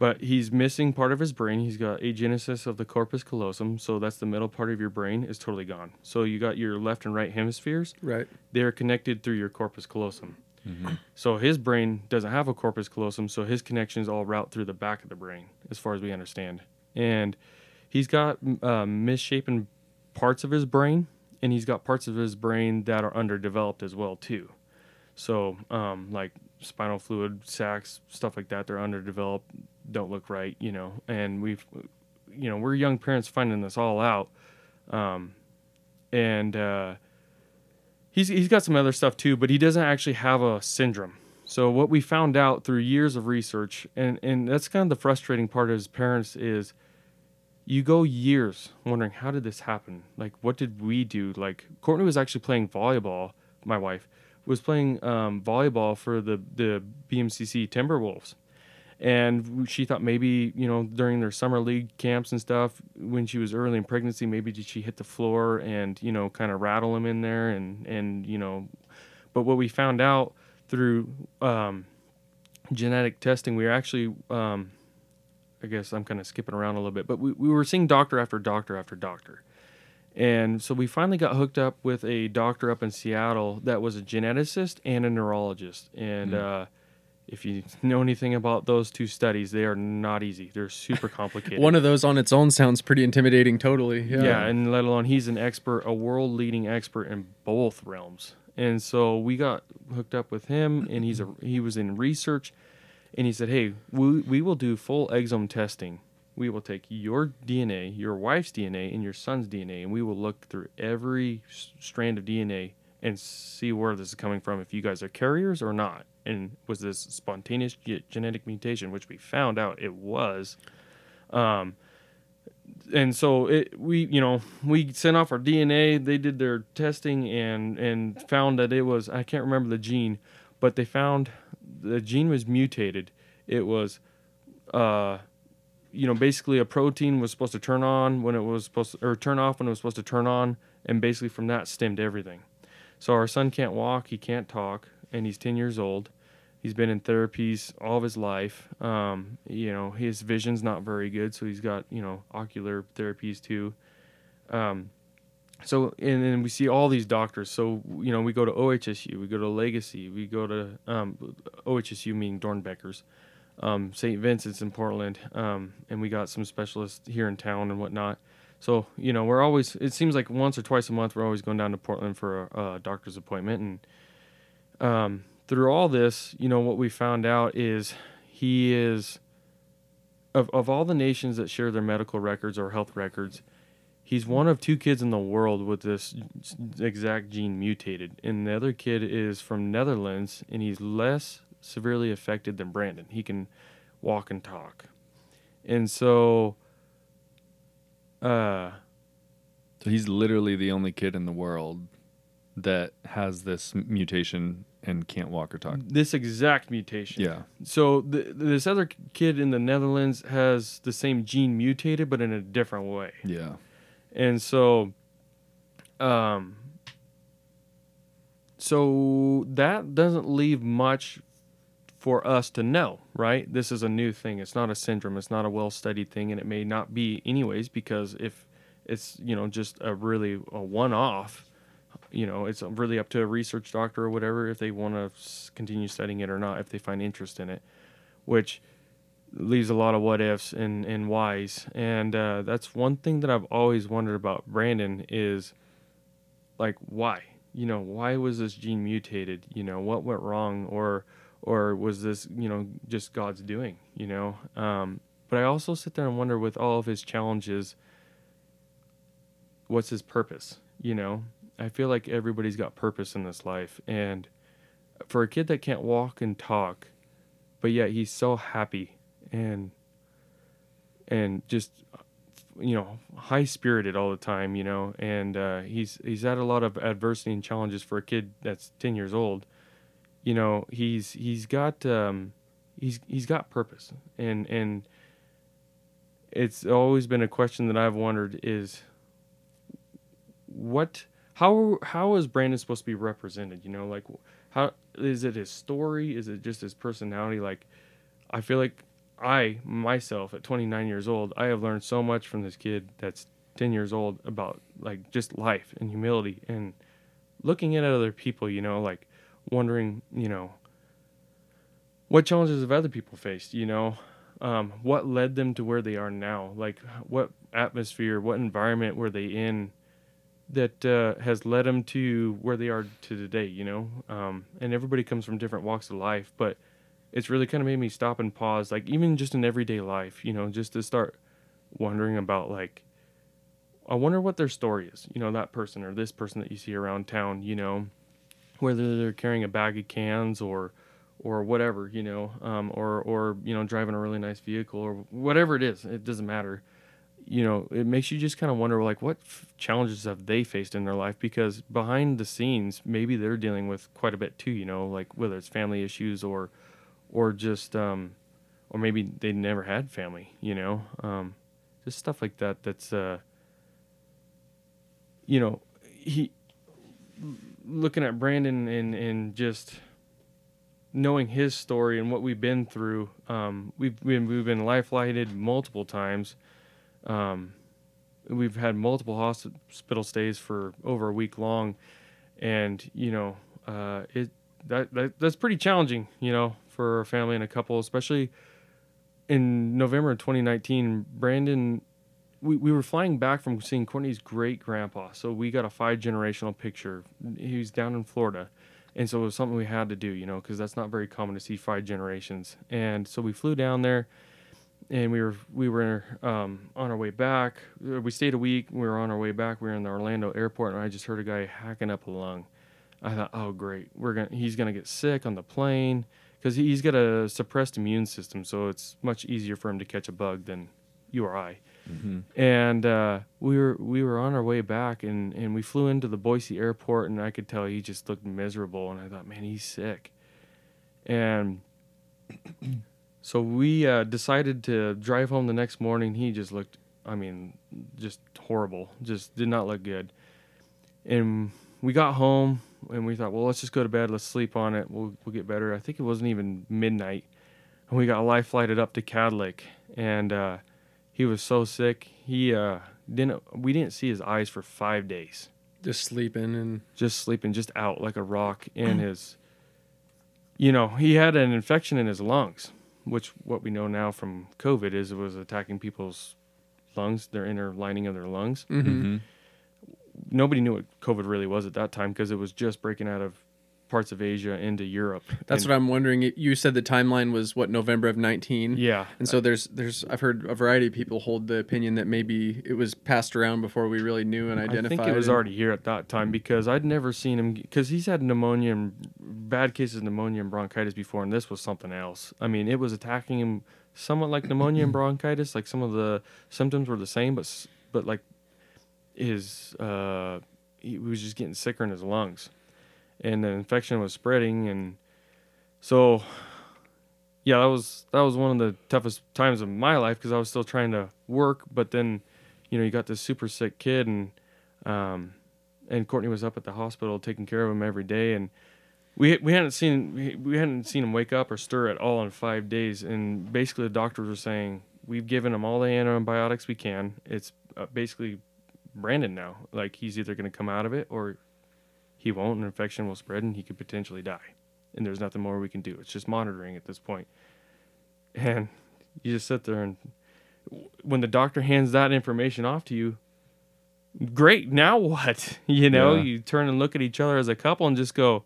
But he's missing part of his brain. He's got agenesis of the corpus callosum so that's the middle part of your brain is totally gone. So you got your left and right hemispheres. Right. they're connected through your corpus callosum. So his brain doesn't have a corpus callosum, so his connections all route through the back of the brain, as far as we understand. And he's got uh, misshapen parts of his brain, and he's got parts of his brain that are underdeveloped as well too. So um, like spinal fluid sacs, stuff like that, they're underdeveloped, don't look right, you know. And we've, you know, we're young parents finding this all out, um, and. Uh, he's he's got some other stuff too, but he doesn't actually have a syndrome. So what we found out through years of research, and and that's kind of the frustrating part as parents is, you go years wondering how did this happen? Like what did we do? Like Courtney was actually playing volleyball. My wife was playing um, volleyball for the the BMCC Timberwolves, and she thought maybe you know during their summer league camps and stuff when she was early in pregnancy maybe did she hit the floor and you know kind of rattle him in there and and you know but what we found out through um, genetic testing we were actually um, i guess i'm kind of skipping around a little bit but we, we were seeing doctor after doctor after doctor. And so we finally got hooked up with a doctor up in seattle that was a geneticist and a neurologist. And uh, if you know anything about those two studies, they are not easy. They're super complicated. One of those on its own sounds pretty intimidating. Totally. Yeah. yeah. and let alone he's an expert, a world leading expert in both realms. And so we got hooked up with him, and he's a he was in research, and he said, "Hey, we we will do full exome testing. We will take your DNA, your wife's DNA, and your son's DNA, and we will look through every s- strand of DNA and see where this is coming from. If you guys are carriers or not." And was this spontaneous ge- genetic mutation, which we found out it was. Um, and so it we you know we sent off our DNA. They did their testing and and found that it was I can't remember the gene, but they found the gene was mutated. It was, uh, you know, basically a protein was supposed to turn on when it was supposed to, or turn off when it was supposed to turn on, and basically from that stemmed everything. So our son can't walk, he can't talk, and he's 10 years old. He's been in therapies all of his life. Um, you know, his vision's not very good, so he's got, you know, ocular therapies too. Um, so, and then we see all these doctors. So, you know, we go to OHSU, we go to Legacy, we go to um, OHSU, meaning Doernbecher's, um, St. Vincent's in Portland, um, and we got some specialists here in town and whatnot. So, you know, we're always, it seems like once or twice a month, we're always going down to Portland for a, a doctor's appointment. And um, through all this, you know, what we found out is he is, of, of all the nations that share their medical records or health records, he's one of two kids in the world with this exact gene mutated. And the other kid is from Netherlands, and he's less severely affected than Brandon. He can walk and talk. And so, uh, So he's literally the only kid in the world that has this mutation and can't walk or talk. this exact mutation. Yeah. So th- this other kid in the Netherlands has the same gene mutated, but in a different way. Yeah. And so, um, so that doesn't leave much for us to know, right? This is a new thing. It's not a syndrome. It's not a well-studied thing, and it may not be anyways because if it's you know just a really a one-off you know it's really up to a research doctor or whatever if they want to continue studying it or not if they find interest in it which leaves a lot of what ifs and and whys. And uh, that's one thing that i've always wondered about brandon is like why? You know why was this gene mutated? You know what went wrong? Or or was this you know just god's doing you know? Um, but i also sit there and wonder with all of his challenges what's his purpose you know i feel like everybody's got purpose in this life and for a kid that can't walk and talk but yet he's so happy and and just you know high spirited all the time you know and uh, he's he's had a lot of adversity and challenges for a kid that's 10 years old. You know he's he's got um, he's he's got purpose and and it's always been a question that I've wondered is what how how is Brandon supposed to be represented? You know like how is it his story? Is it just his personality? Like I feel like I myself at 29 years old I have learned so much from this kid that's 10 years old about like just life and humility and looking at other people you know like wondering you know what challenges have other people faced you know? Um, what led them to where they are now? Like what atmosphere what environment were they in that uh, has led them to where they are to today you know? Um, and everybody comes from different walks of life but it's really kind of made me stop and pause like even just in everyday life you know just to start wondering about like i wonder what their story is you know that person or this person that you see around town you know? Whether they're carrying a bag of cans or or whatever you know um, or or you know driving a really nice vehicle or whatever it is it doesn't matter you know it makes you just kind of wonder like what f- challenges have they faced in their life? Because behind the scenes maybe they're dealing with quite a bit too you know like whether it's family issues or or just um or maybe they never had family you know? Um just stuff like that that's uh you know he looking at brandon and and just knowing his story and what we've been through um we've been we've been life flighted multiple times um we've had multiple hospital stays for over a week long and you know uh it that, that that's pretty challenging you know for a family and a couple especially in november of 2019 brandon we, we were flying back from seeing courtney's great grandpa so we got a five generational picture. He was down in florida and so it was something we had to do you know because that's not very common to see five generations. And so we flew down there and we were we were um, on our way back. Uh, We stayed a week. We were on our way back. We were in the Orlando airport, and I just heard a guy hacking up a lung. I thought, oh great, we're gonna he's gonna get sick on the plane because he's got a suppressed immune system, so it's much easier for him to catch a bug than you or I. And uh, we were we were on our way back, and and we flew into the Boise airport, and I could tell he just looked miserable, and I thought, man, he's sick. And so we uh, decided to drive home the next morning. He just looked, I mean, just horrible. Just did not look good. And we got home and we thought, well, let's just go to bed. Let's sleep on it. We'll, we'll get better. I think it wasn't even midnight. And we got life flighted up to Kadlec. And uh, he was so sick. He uh, didn't, we didn't see his eyes for five days Just sleeping and just sleeping just out like a rock in his you know he had an infection in his lungs which what we know now from covid is it was attacking people's lungs their inner lining of their lungs mm-hmm. nobody knew what covid really was at that time because it was just breaking out of parts of asia into europe That's what I'm wondering. You said the timeline was what November of 19. yeah And so there's there's I've heard a variety of people hold the opinion that maybe it was passed around before we really knew and identified. I think it was and- already here at that time because I'd never seen him because he's had pneumonia and bad cases of pneumonia and bronchitis before, and this was something else. I mean, it was attacking him somewhat like pneumonia and bronchitis. Like some of the symptoms were the same, but but like his uh, he was just getting sicker in his lungs, and the infection was spreading, and so yeah, that was that was one of the toughest times of my life because I was still trying to work, but then you know you got this super sick kid and um and Courtney was up at the hospital taking care of him every day and we we hadn't seen we, we hadn't seen him wake up or stir at all in 5 days and basically the doctors were saying we've given him all the antibiotics we can it's uh, basically Brandon now. Like he's either going to come out of it or he won't. An infection will spread and he could potentially die. And there's nothing more we can do. It's just monitoring at this point. And you just sit there and when the doctor hands that information off to you, great. Now what? You know, Yeah. you turn and look at each other as a couple and just go,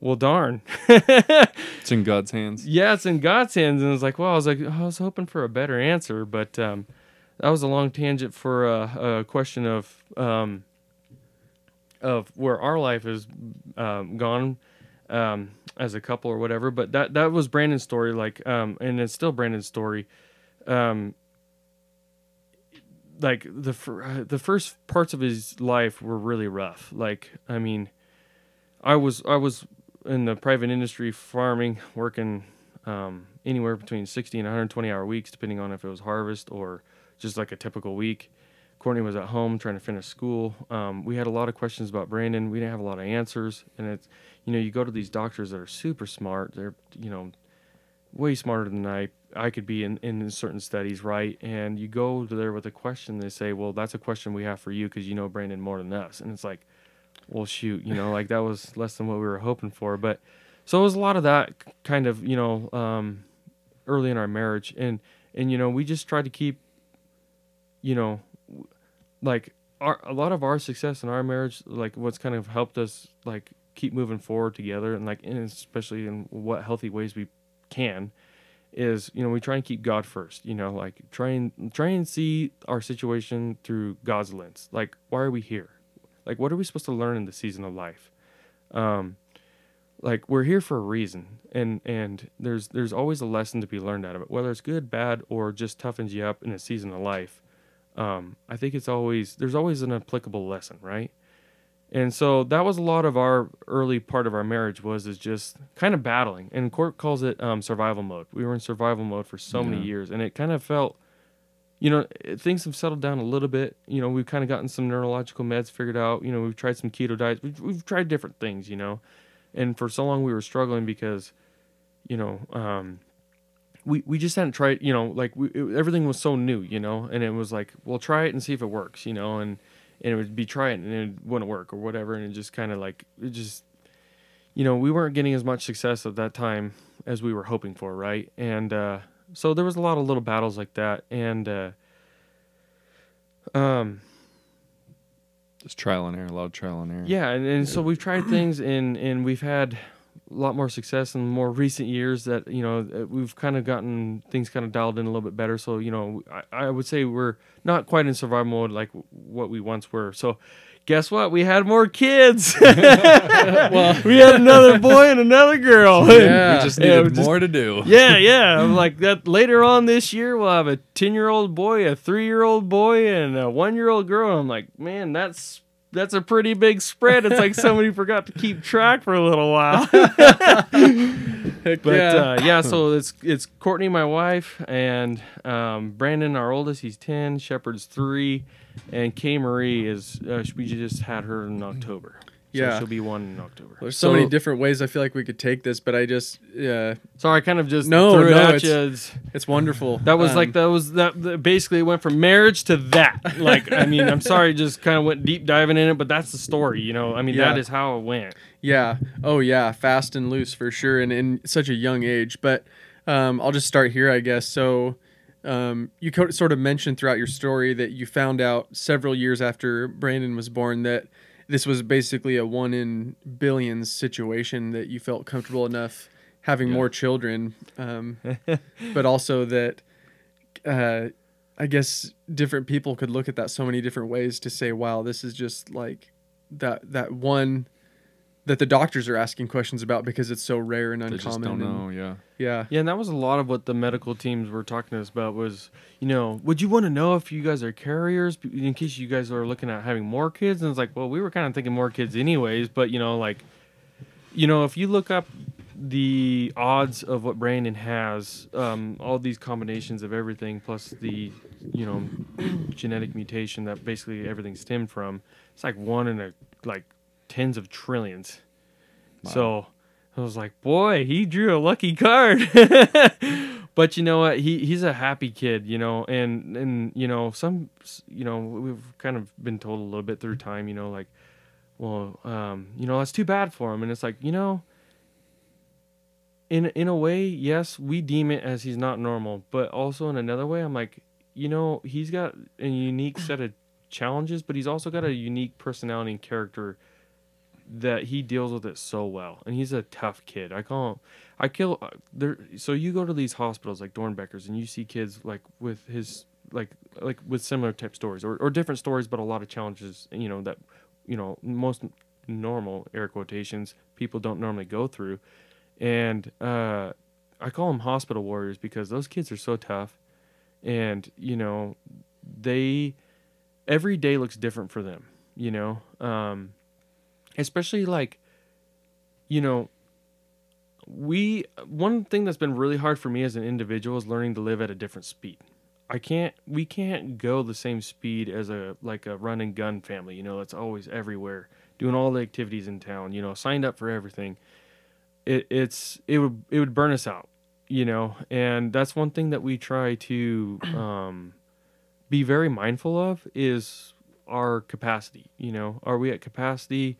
well, darn. It's in God's hands. yeah, it's in God's hands. And it's like, well, I was like, I was hoping for a better answer, but um, that was a long tangent for a, a question of um, of where our life has um, gone um, as a couple or whatever. But that that was Brandon's story, like, um, and it's still Brandon's story. Um, like the the first parts of his life were really rough. Like, I mean, I was I was in the private industry farming, working um, anywhere between 60 and 120 hour weeks, depending on if it was harvest or just like a typical week. Courtney was at home trying to finish school. Um, we had a lot of questions about Brandon. We didn't have a lot of answers, and it's you know you go to these doctors that are super smart. They're you know way smarter than I I could be in, in certain studies, right? And you go to there with a question. They say, well, that's a question we have for you because you know Brandon more than us, and it's like well shoot you know like that was less than what we were hoping for but so it was a lot of that kind of you know um early in our marriage and and you know we just tried to keep you know like our a lot of our success in our marriage like what's kind of helped us like keep moving forward together and like and especially in what healthy ways we can is you know we try and keep God first you know like try and try and see our situation through God's lens. Like why are we here? Like what are we supposed to learn in the season of life? Um like we're here for a reason and and there's there's always a lesson to be learned out of it whether it's good bad or just toughens you up in a season of life um i think it's always there's always an applicable lesson right? And so that was a lot of our early part of our marriage was is just kind of battling. And court calls it um, survival mode. We were in survival mode for so many years and it kind of felt you know things have settled down a little bit. You know we've kind of gotten some neurological meds figured out. You know we've tried some keto diets. We've, we've tried different things you know? And for so long we were struggling because you know um we, we just hadn't tried you know like we, it, everything was so new you know and it was like well try it and see if it works you know and and it would be try it and it wouldn't work or whatever. And it just kind of like it just you know we weren't getting as much success at that time as we were hoping for right? And uh so there was a lot of little battles like that. And uh um Just trial and error, a lot of trial and error. yeah, and, and so we've tried things and and we've had lot more success in more recent years that you know we've kind of gotten things kind of dialed in a little bit better. So you know I, I would say we're not quite in survival mode like what we once were. So guess what? We had more kids. well, we had another boy and another girl. Yeah. We just Yeah, needed we just- more to do. yeah, yeah. I'm like that later on this year we'll have a ten year old boy, a three year old boy, and a one year old girl. I'm like, man, that's that's a pretty big spread. It's like somebody forgot to keep track for a little while. But yeah. uh, yeah, so it's it's Courtney, my wife, and um, Brandon, our oldest. He's ten. Shepard's three, and Kay Marie is. Uh, we just had her in October. So Yeah. she'll be one in October. There's so, many different ways I feel like we could take this, but I just yeah, Sorry, I kind of just No, threw it no, at it's- you. It's- it's wonderful. That was Um, like that was that, that basically went from marriage to that. Like I mean, I'm sorry, just kind of went deep diving in it, but that's the story, you know. I mean, that Yeah. is how it went. Yeah. Oh, yeah. Fast and loose for sure, and in such a young age. But um, I'll just start here, I guess. So, um, you co- sort of mentioned throughout your story that you found out several years after Brandon was born that this was basically a one in billions situation that you felt comfortable enough having more children, um, but also that. Uh, I guess different people could look at that so many different ways to say, "Wow, this is just like that that one that the doctors are asking questions about because it's so rare and uncommon. They uncommon." just don't and- know. Yeah. Yeah, Yeah, and that was a lot of what the medical teams were talking to us about. Was you know, would you want to know if you guys are carriers in case you guys are looking at having more kids? And it's like, well, we were kind of thinking more kids anyways, but you know, like, you know, if you look up the odds of what Brandon has, um, all these combinations of everything plus the, you know, genetic mutation that basically everything stemmed from, it's like one in a like tens of trillions. So I was like, boy, he drew a lucky card. but you know what? He he's a happy kid, you know, and and you know some, you know, we've kind of been told a little bit through time, you know, like, well, um, you know, that's too bad for him, and it's like, you know, in in a way, yes, we deem it as he's not normal, but also in another way, I'm like, you know, he's got a unique set of challenges, but he's also got a unique personality and character that he deals with it so well, and he's a tough kid. I call him. I kill uh, there. So you go to these hospitals like Doernbecher's, and you see kids like with his like like with similar type stories or, or different stories, but a lot of challenges. You know that you know most normal air quotations people don't normally go through, and uh, I call them hospital warriors because those kids are so tough, and you know they every day looks different for them. You know. Um, especially like you know we one thing that's been really hard for me as an individual is learning to live at a different speed. I can't we can't go the same speed as a like a run and gun family you know that's always everywhere doing all the activities in town you know signed up for everything. It, it's it would it would burn us out you know and that's one thing that we try to um be very mindful of is our capacity you know. Are we at capacity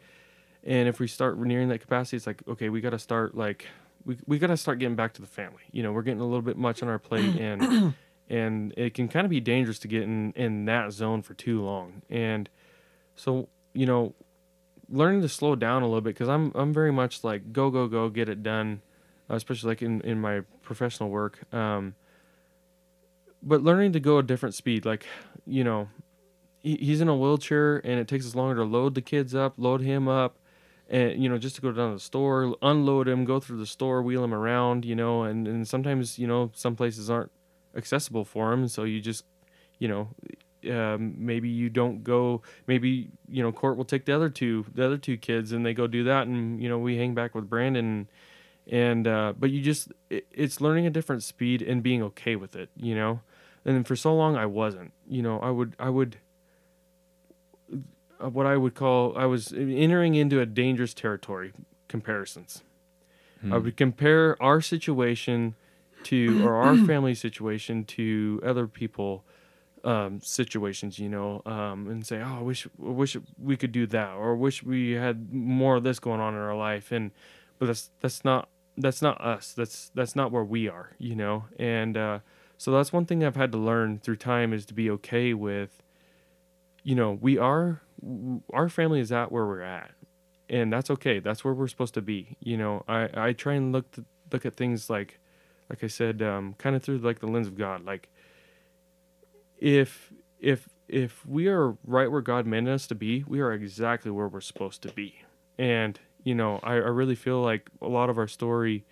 and if we start nearing that capacity it's like okay we got to start like we, we got to start getting back to the family. You know we're getting a little bit much on our plate and and it can kind of be dangerous to get in in that zone for too long. And so you know learning to slow down a little bit because i'm i'm very much like go go go get it done especially like in in my professional work. Um but learning to go a different speed like you know he, he's in a wheelchair and it takes us longer to load the kids up load him up and you know just to go down to the store unload him go through the store wheel him around you know and, and sometimes you know some places aren't accessible for him so you just you know um, maybe you don't go maybe you know court will take the other two the other two kids and they go do that and you know we hang back with brandon and uh, but you just it, it's learning a different speed and being okay with it you know? And for so long i wasn't you know i would i would what I would call I was entering into a dangerous territory comparisons. Hmm. I would compare our situation to or our family situation to other people um, situations, you know, um, and say, "Oh, I wish, I wish we could do that," or "Wish we had more of this going on in our life." And but that's that's not that's not us. That's that's not where we are, you know. And uh, so that's one thing I've had to learn through time is to be okay with, you know, we are our family is at where we're at, and that's okay. That's where we're supposed to be. You know, I I try and look to, look at things like, like I said, um, kind of through like the lens of God. Like, if if if we are right where God meant us to be, we are exactly where we're supposed to be. And you know, I, I really feel like a lot of our story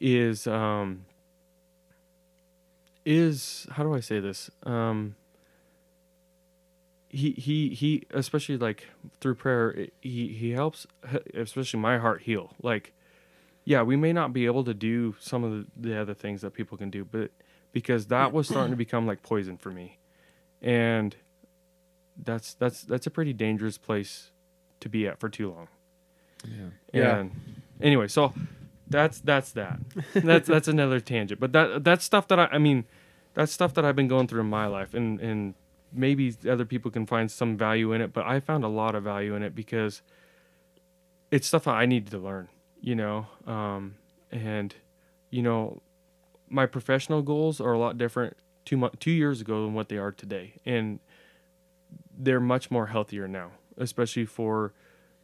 is um is how do I say this um he he he especially like through prayer he he helps especially my heart heal. Like yeah we may not be able to do some of the, the other things that people can do but because that was starting to become like poison for me. And that's that's that's a pretty dangerous place to be at for too long. Yeah. Yeah. anyway so that's that's that. That's that's another tangent. But that that's stuff that I, I mean that's stuff that i've been going through in my life. And and maybe other people can find some value in it, but I found a lot of value in it because it's stuff I needed to learn, you know. Um, and you know, my professional goals are a lot different two mo- two years ago than what they are today, and they're much more healthier now, especially for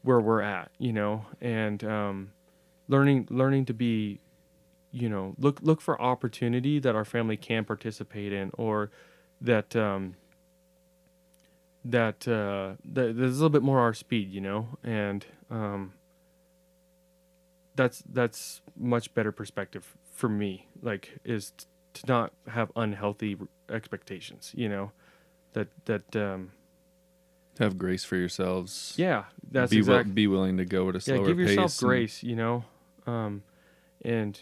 where we're at, you know. And um, learning learning to be, you know, look look for opportunity that our family can participate in, or that um, that uh, that there's a little bit more our speed, you know, and um, that's that's much better perspective for me. Like, is t- to not have unhealthy expectations, you know, that that um, have grace for yourselves yeah, that's be, wi- exactly be willing to go at a slower yeah. Give yourself pace and- grace, you know, um, and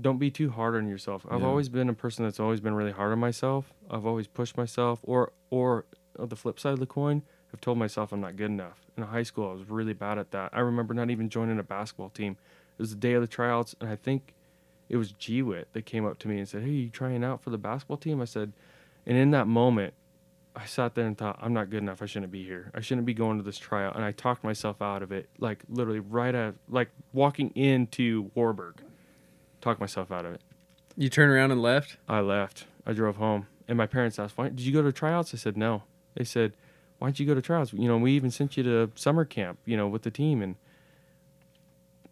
don't be too hard on yourself. I've Yeah. always been a person that's always been really hard on myself. I've always pushed myself, or or on the flip side of the coin, I've told myself I'm not good enough. In high school, I was really bad at that. I remember not even joining a basketball team. It was the day of the tryouts, and I think it was Gwit that came up to me and said, "Hey, you trying out for the basketball team?" I said, and in that moment, I sat there and thought, I'm not good enough. I shouldn't be here. I shouldn't be going to this tryout. And I talked myself out of it, like literally right at like walking into Warburg. Talked myself out of it. You turn around and left. I left. I drove home, and my parents asked, "Why did you go to tryouts?" I said, "No." They said, "Why didn't you go to tryouts?" You know, we even sent you to summer camp, you know, with the team, and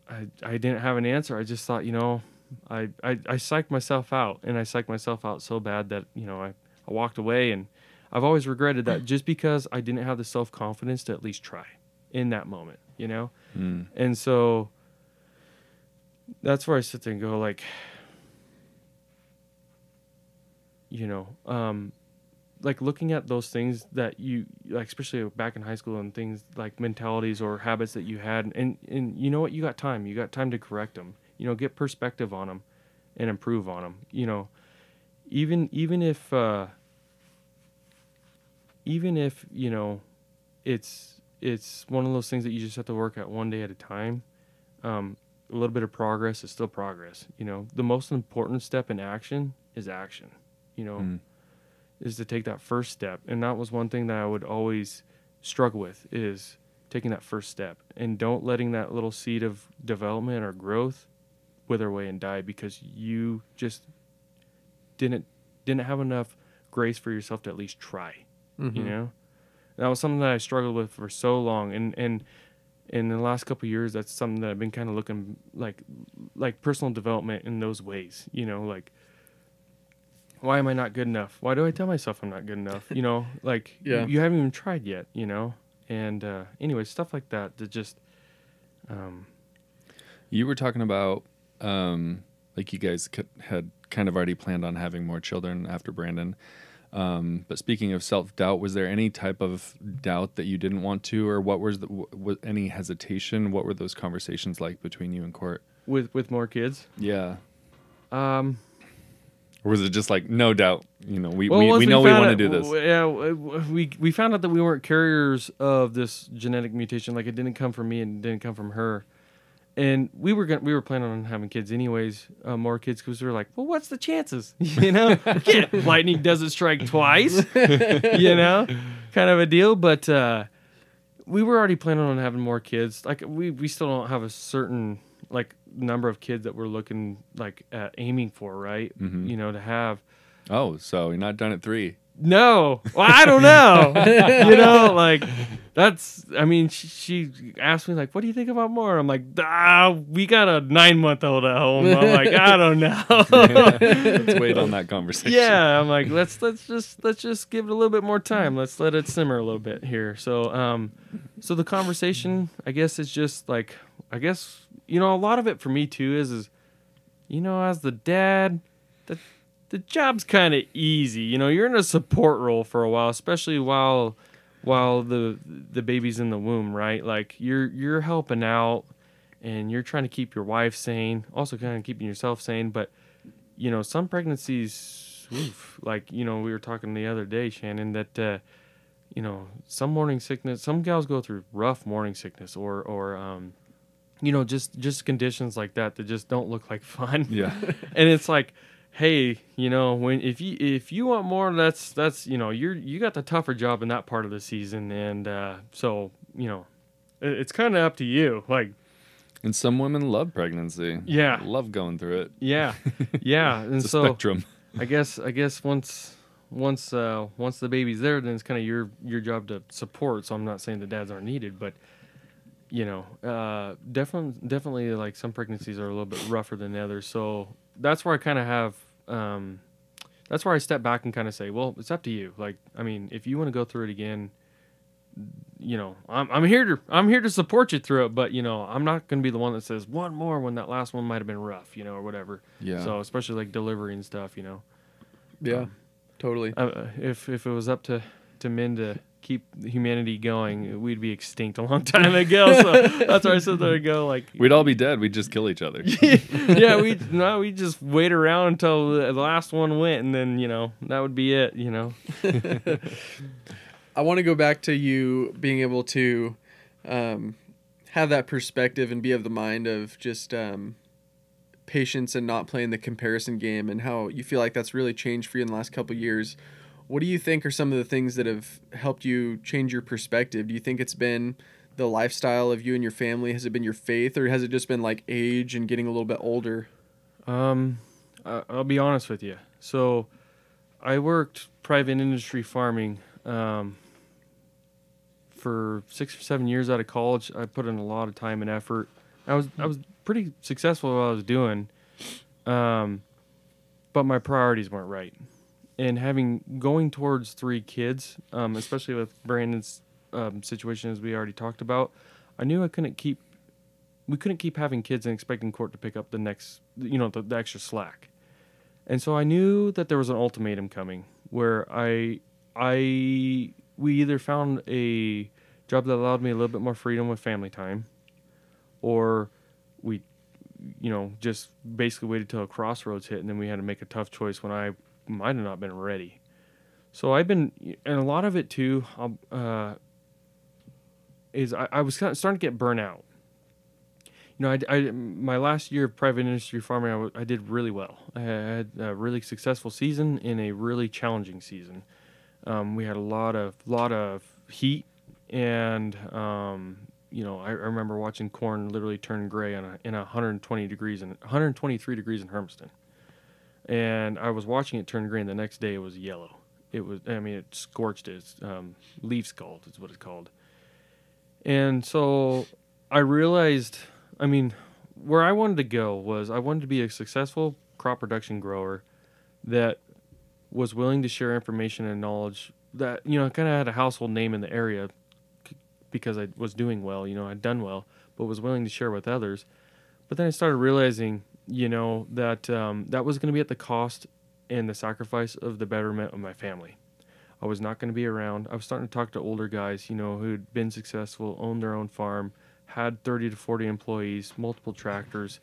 I I didn't have an answer. I just thought, you know, I I, I psyched myself out, and I psyched myself out so bad that you know I I walked away, and I've always regretted that just because I didn't have the self confidence to at least try in that moment, you know, Mm. and so that's where I sit there and go like you know, um like looking at those things that you like especially back in high school and things like mentalities or habits that you had and and you know what? You got time. You got time to correct them you know get perspective on them and improve on them you know even even if uh even if you know it's it's one of those things that you just have to work at one day at a time um, a little bit of progress is still progress you know? The most important step in action is action you know? Mm. Is to take that first step. And that was one thing that i would always struggle with is taking that first step. And don't letting that little seed of development or growth wither away and die because you just didn't didn't have enough grace for yourself to at least try Mhm. you know? That was something that i struggled with for so long. And and in the last couple of years that's something that i've been kind of looking like like personal development in those ways you know like why am i not good enough why do i tell myself i'm not good enough you know like Yeah. you, you haven't even tried yet you know and uh anyway stuff like that that just um You were talking about um, like you guys had kind of already planned on having more children after Brandon. Um, but speaking of self doubt, was there any type of doubt that you didn't want to, or what was the, was any hesitation? What were those conversations like between you and Court? with with more kids Yeah, um or was it just like no doubt? You know, we Well, we, we know we found want to do this. Yeah, we we found out that we weren't carriers of this genetic mutation. Like it didn't come from me and it didn't come from her. And we were gonna, we were planning on having kids anyways, uh, more kids, because we were like, well, what's the chances? You know, Yeah, lightning doesn't strike twice. you know, kind of a deal. But uh, we were already planning on having more kids. Like we we still don't have a certain like number of kids that we're looking like at aiming for, right? Mhm. You know, to have. Oh, so you're not done at three? No, well, I don't know. you know, like that's. I mean, she, she asked me like, "What do you think about more?" I'm like, "Ah, we got a nine month old at home." I'm like, "I don't know." Let's wait on that conversation. yeah, I'm like, let's let's just let's just give it a little bit more time. Let's let it simmer a little bit here. So, um, so the conversation, I guess, is just like, I guess you know, a lot of it for me too is is, you know, as the dad, the the job's kind of easy. You know, you're in a support role for a while, especially while while the the baby's in the womb, right? Like you're you're helping out and you're trying to keep your wife sane, also kind of keeping yourself sane, but you know, some pregnancies oof, like, you know, we were talking the other day, Shannon, that uh you know, some morning sickness, some gals go through rough morning sickness or or um you know, just just conditions like that that just don't look like fun Yeah. and it's like hey you know when if you if you want more that's that's you know you're you got the tougher job in that part of the season and uh so you know it, it's kind of up to you like And some women love pregnancy. Yeah. Love going through it. yeah yeah and so spectrum. i guess i guess once once uh once the baby's there then it's kind of your your job to support so i'm not saying the dads aren't needed but you know uh definitely definitely like some pregnancies are a little bit rougher than others so that's where i kind of have um that's where i step back and kind of say well it's up to you like i mean if you want to go through it again you know I'm, I'm here to i'm here to support you through it but you know i'm not going to be the one that says one more when that last one might have been rough you know or whatever Yeah. so especially like delivery and stuff you know Yeah, totally. uh, if if it was up to to men to keep humanity going, we'd be extinct a long time ago. So that's where I sit there and go like, We'd all be dead. We'd just kill each other. yeah, we no, we just wait around until the last one went, and then you know that would be it. You know, I want to go back to you being able to um, have that perspective and be of the mind of just um, patience and not playing the comparison game and how you feel like that's really changed for you in the last couple years. What do you think are some of the things that have helped you change your perspective? Do you think it's been the lifestyle of you and your family? Has it been your faith or has it just been like age and getting a little bit older? Um, I'll be honest with you. So, I worked private industry farming um, for six or seven years out of college. I put in a lot of time and effort. I was I was pretty successful at what I was doing, um, but my priorities weren't right. And having going towards three kids, um, especially with Brandon's um, situation as we already talked about, I knew I couldn't keep we couldn't keep having kids and expecting court to pick up the next you know the, the extra slack. And so i knew that there was an ultimatum coming where i i we either found a job that allowed me a little bit more freedom with family time or we you know just basically waited till a crossroads hit and then we had to make a tough choice when i might have not been ready so i've been and a lot of it too uh, is I, I was kind of starting to get burnt out you know, I, I my last year of private industry farming, I, w- I did really well. I had a really successful season in a really challenging season. Um, we had a lot of lot of heat, and um, you know, I, I remember watching corn literally turn gray on a, in 120 degrees and 123 degrees in Hermiston, and I was watching it turn green. The next day, it was yellow. It was, I mean, it scorched. It's um, leaf scald is what it's called. And so I realized I mean, where I wanted to go was I wanted to be a successful crop production grower that was willing to share information and knowledge that you know kind of had a household name in the area because I was doing well, you know, I'd done well, but was willing to share with others. But then I started realizing, you know, that um, that was going to be at the cost and the sacrifice of the betterment of my family. I was not going to be around. I was starting to talk to older guys, you know, who'd been successful, owned their own farm, had 30 to 40 employees, multiple tractors,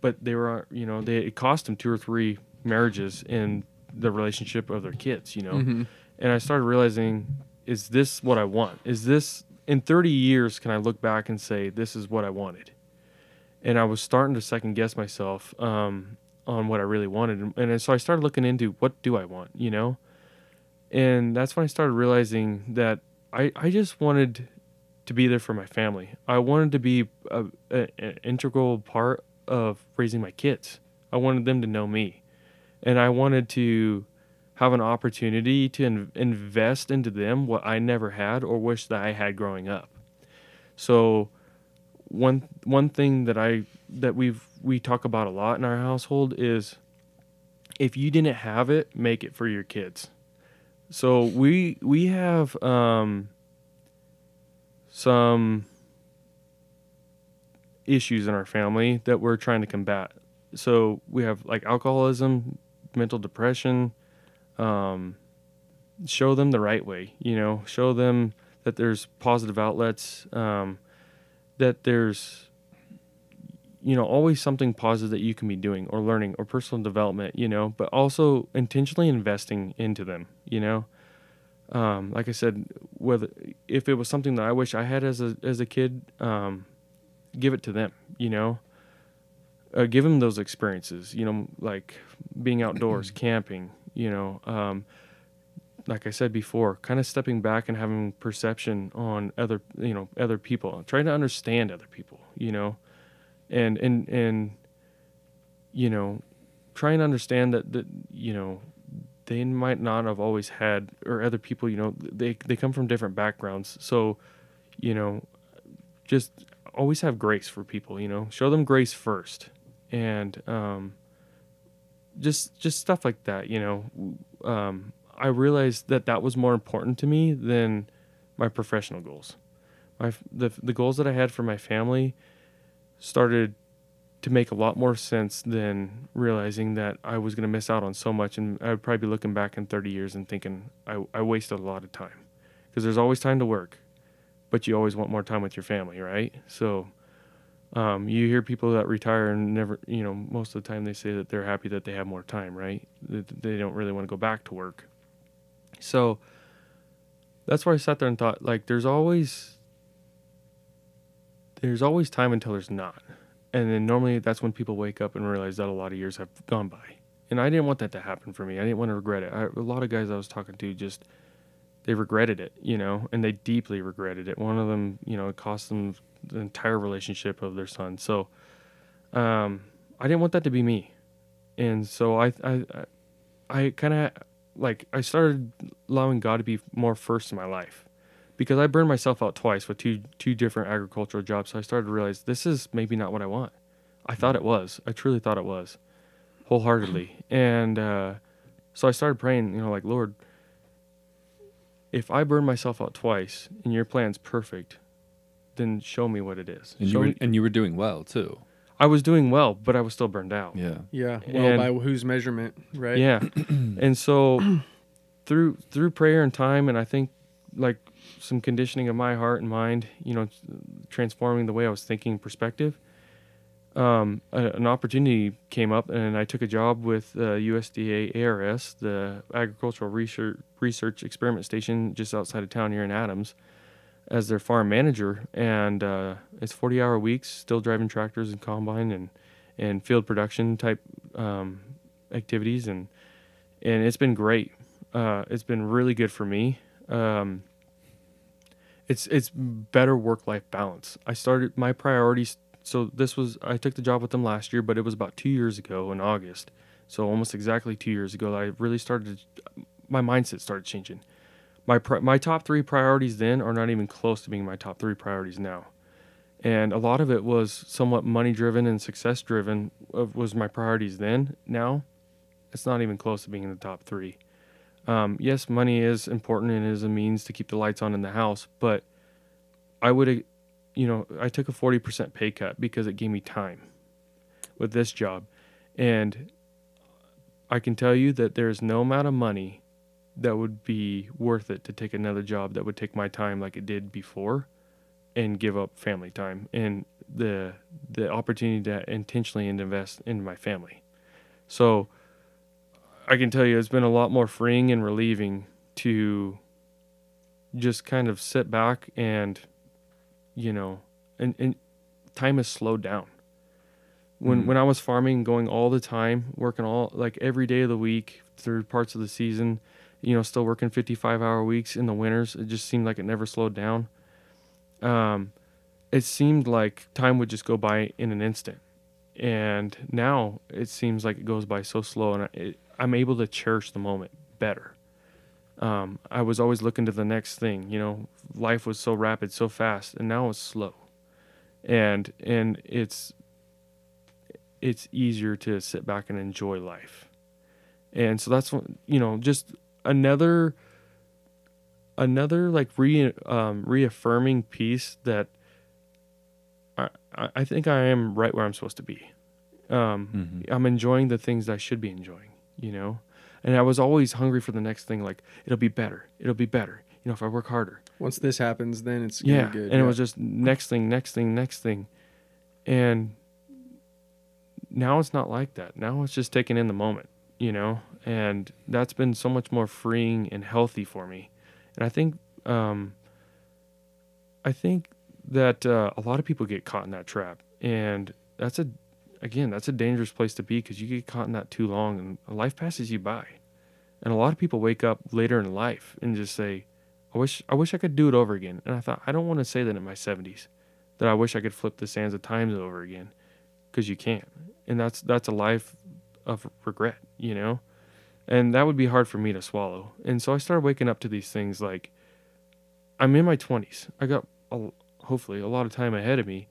but they were, you know, they it cost them two or three marriages in the relationship of their kids, you know. Mhm. And I started realizing, is this what I want? Is this in 30 years? Can I look back and say this is what I wanted? And I was starting to second guess myself um, on what I really wanted, and, so I started looking into what do I want, you know. And that's when I started realizing that I, I just wanted to be there for my family. I wanted to be a, a, an integral part of raising my kids. I wanted them to know me, and I wanted to have an opportunity to in, invest into them what I never had or wish that I had growing up. So, one one thing that I that we've we talk about a lot in our household is if you didn't have it, make it for your kids. So we we have um, some issues in our family that we're trying to combat. So we have like alcoholism, mental depression. Um, show them the right way, you know. Show them that there's positive outlets. Um, that there's you know always something positive that you can be doing or learning or personal development you know but also intentionally investing into them you know? Um, like i said whether if it was something that i wish i had as a as a kid um, give it to them you know? Uh, give them those experiences you know like being outdoors camping you know um, like I said before, kind of stepping back and having perception on other, you know, other people, trying to understand other people, you know, and and and you know, trying to understand that that you know they might not have always had or other people, you know, they they come from different backgrounds, so you know, just always have grace for people, you know, show them grace first, and um, just just stuff like that, you know. Um, I realized that that was more important to me than my professional goals. My the the goals that I had for my family started to make a lot more sense than realizing that I was going to miss out on so much and I would probably be looking back in 30 years and thinking I I wasted a lot of time. Because there's always time to work, but you always want more time with your family, right? So um, you hear people that retire and never, you know, most of the time they say that they're happy that they have more time, right? That they don't really want to go back to work. So that's why I sat there and thought, like, there's always there's always time until there's not. and then normally that's when people wake up and realize that a lot of years have gone by. And I didn't want that to happen for me. I didn't want to regret it. I, a lot of guys I was talking to just they regretted it, you know, and they deeply regretted it. One of them, you know, it cost them the entire relationship of their son. So, um, I didn't want that to be me, and so I, I, I kind of like I started allowing God to be more first in my life, because I burned myself out twice with two two different agricultural jobs. So I started to realize this is maybe not what I want. I thought it was. I truly thought it was, wholeheartedly, and uh, so I started praying. You know, like Lord if I burn myself out twice and your plan's perfect, then show me what it is. And you were me- and you were doing well too. I was doing well, but I was still burned out. Yeah. Yeah. Well, And- by whose measurement, right? Yeah. and so through through prayer and time and I think like some conditioning of my heart and mind, you know, transforming the way I was thinking perspective, um, a, an opportunity came up and I took a job with uh, USDA ARS, the Agricultural Research Research Experiment Station just outside of town here in Adams, as their farm manager. And uh, it's 40 hour weeks, still driving tractors and combine and, and field production type um, activities. And, and it's been great. Uh, it's been really good for me. Um, it's it's better work life balance. I started my priorities. So this was I took the job with them last year, but it was about two years ago in August. So almost exactly two years ago, I really started. My mindset started changing. My pri- my top three priorities then are not even close to being my top three priorities now, and a lot of it was somewhat money driven and success driven. Was my priorities then. Now, it's not even close to being in the top three. Um, yes, money is important and is a means to keep the lights on in the house, but I would, you know, I took a 40% pay cut because it gave me time with this job. And I can tell you that there's no amount of money that would be worth it to take another job that would take my time like it did before and give up family time and the the opportunity to intentionally invest in my family. So I can tell you it's been a lot more freeing and relieving to just kind of sit back and you know and, and time has slowed down when Mhm. when i was farming going all the time working all like every day of the week through parts of the season you know still working 55 hour weeks in the winters it just seemed like it never slowed down. Um it seemed like time would just go by in an instant. And now it seems like it goes by so slow and it, i'm able to cherish the moment better. Um, i was always looking to the next thing you know life was so rapid so fast and now it's slow. And and it's it's easier to sit back and enjoy life. And so that's what you know just another another like re um, reaffirming piece that I, I I think I am right where I'm supposed to be. Um, Mhm. I'm enjoying the things I should be enjoying, you know? And I was always hungry for the next thing, like, it'll be better. It'll be better. You know, if I work harder. Once this happens, then it's Yeah. good. and yeah. it was just next thing, next thing, next thing. And now it's not like that. Now it's just taking in the moment, you know? And that's been so much more freeing and healthy for me. And I think, um, I think that uh, a lot of people get caught in that trap. And that's a, again, that's a dangerous place to be because you get caught in that too long and life passes you by. And a lot of people wake up later in life and just say, I wish I wish I could do it over again. And I thought I don't want to say that in my 70s that I wish I could flip the sands of times over again because you can't. And that's that's a life of regret, you know? And that would be hard for me to swallow. And so I started waking up to these things like I'm in my 20s. I got a, hopefully a lot of time ahead of me.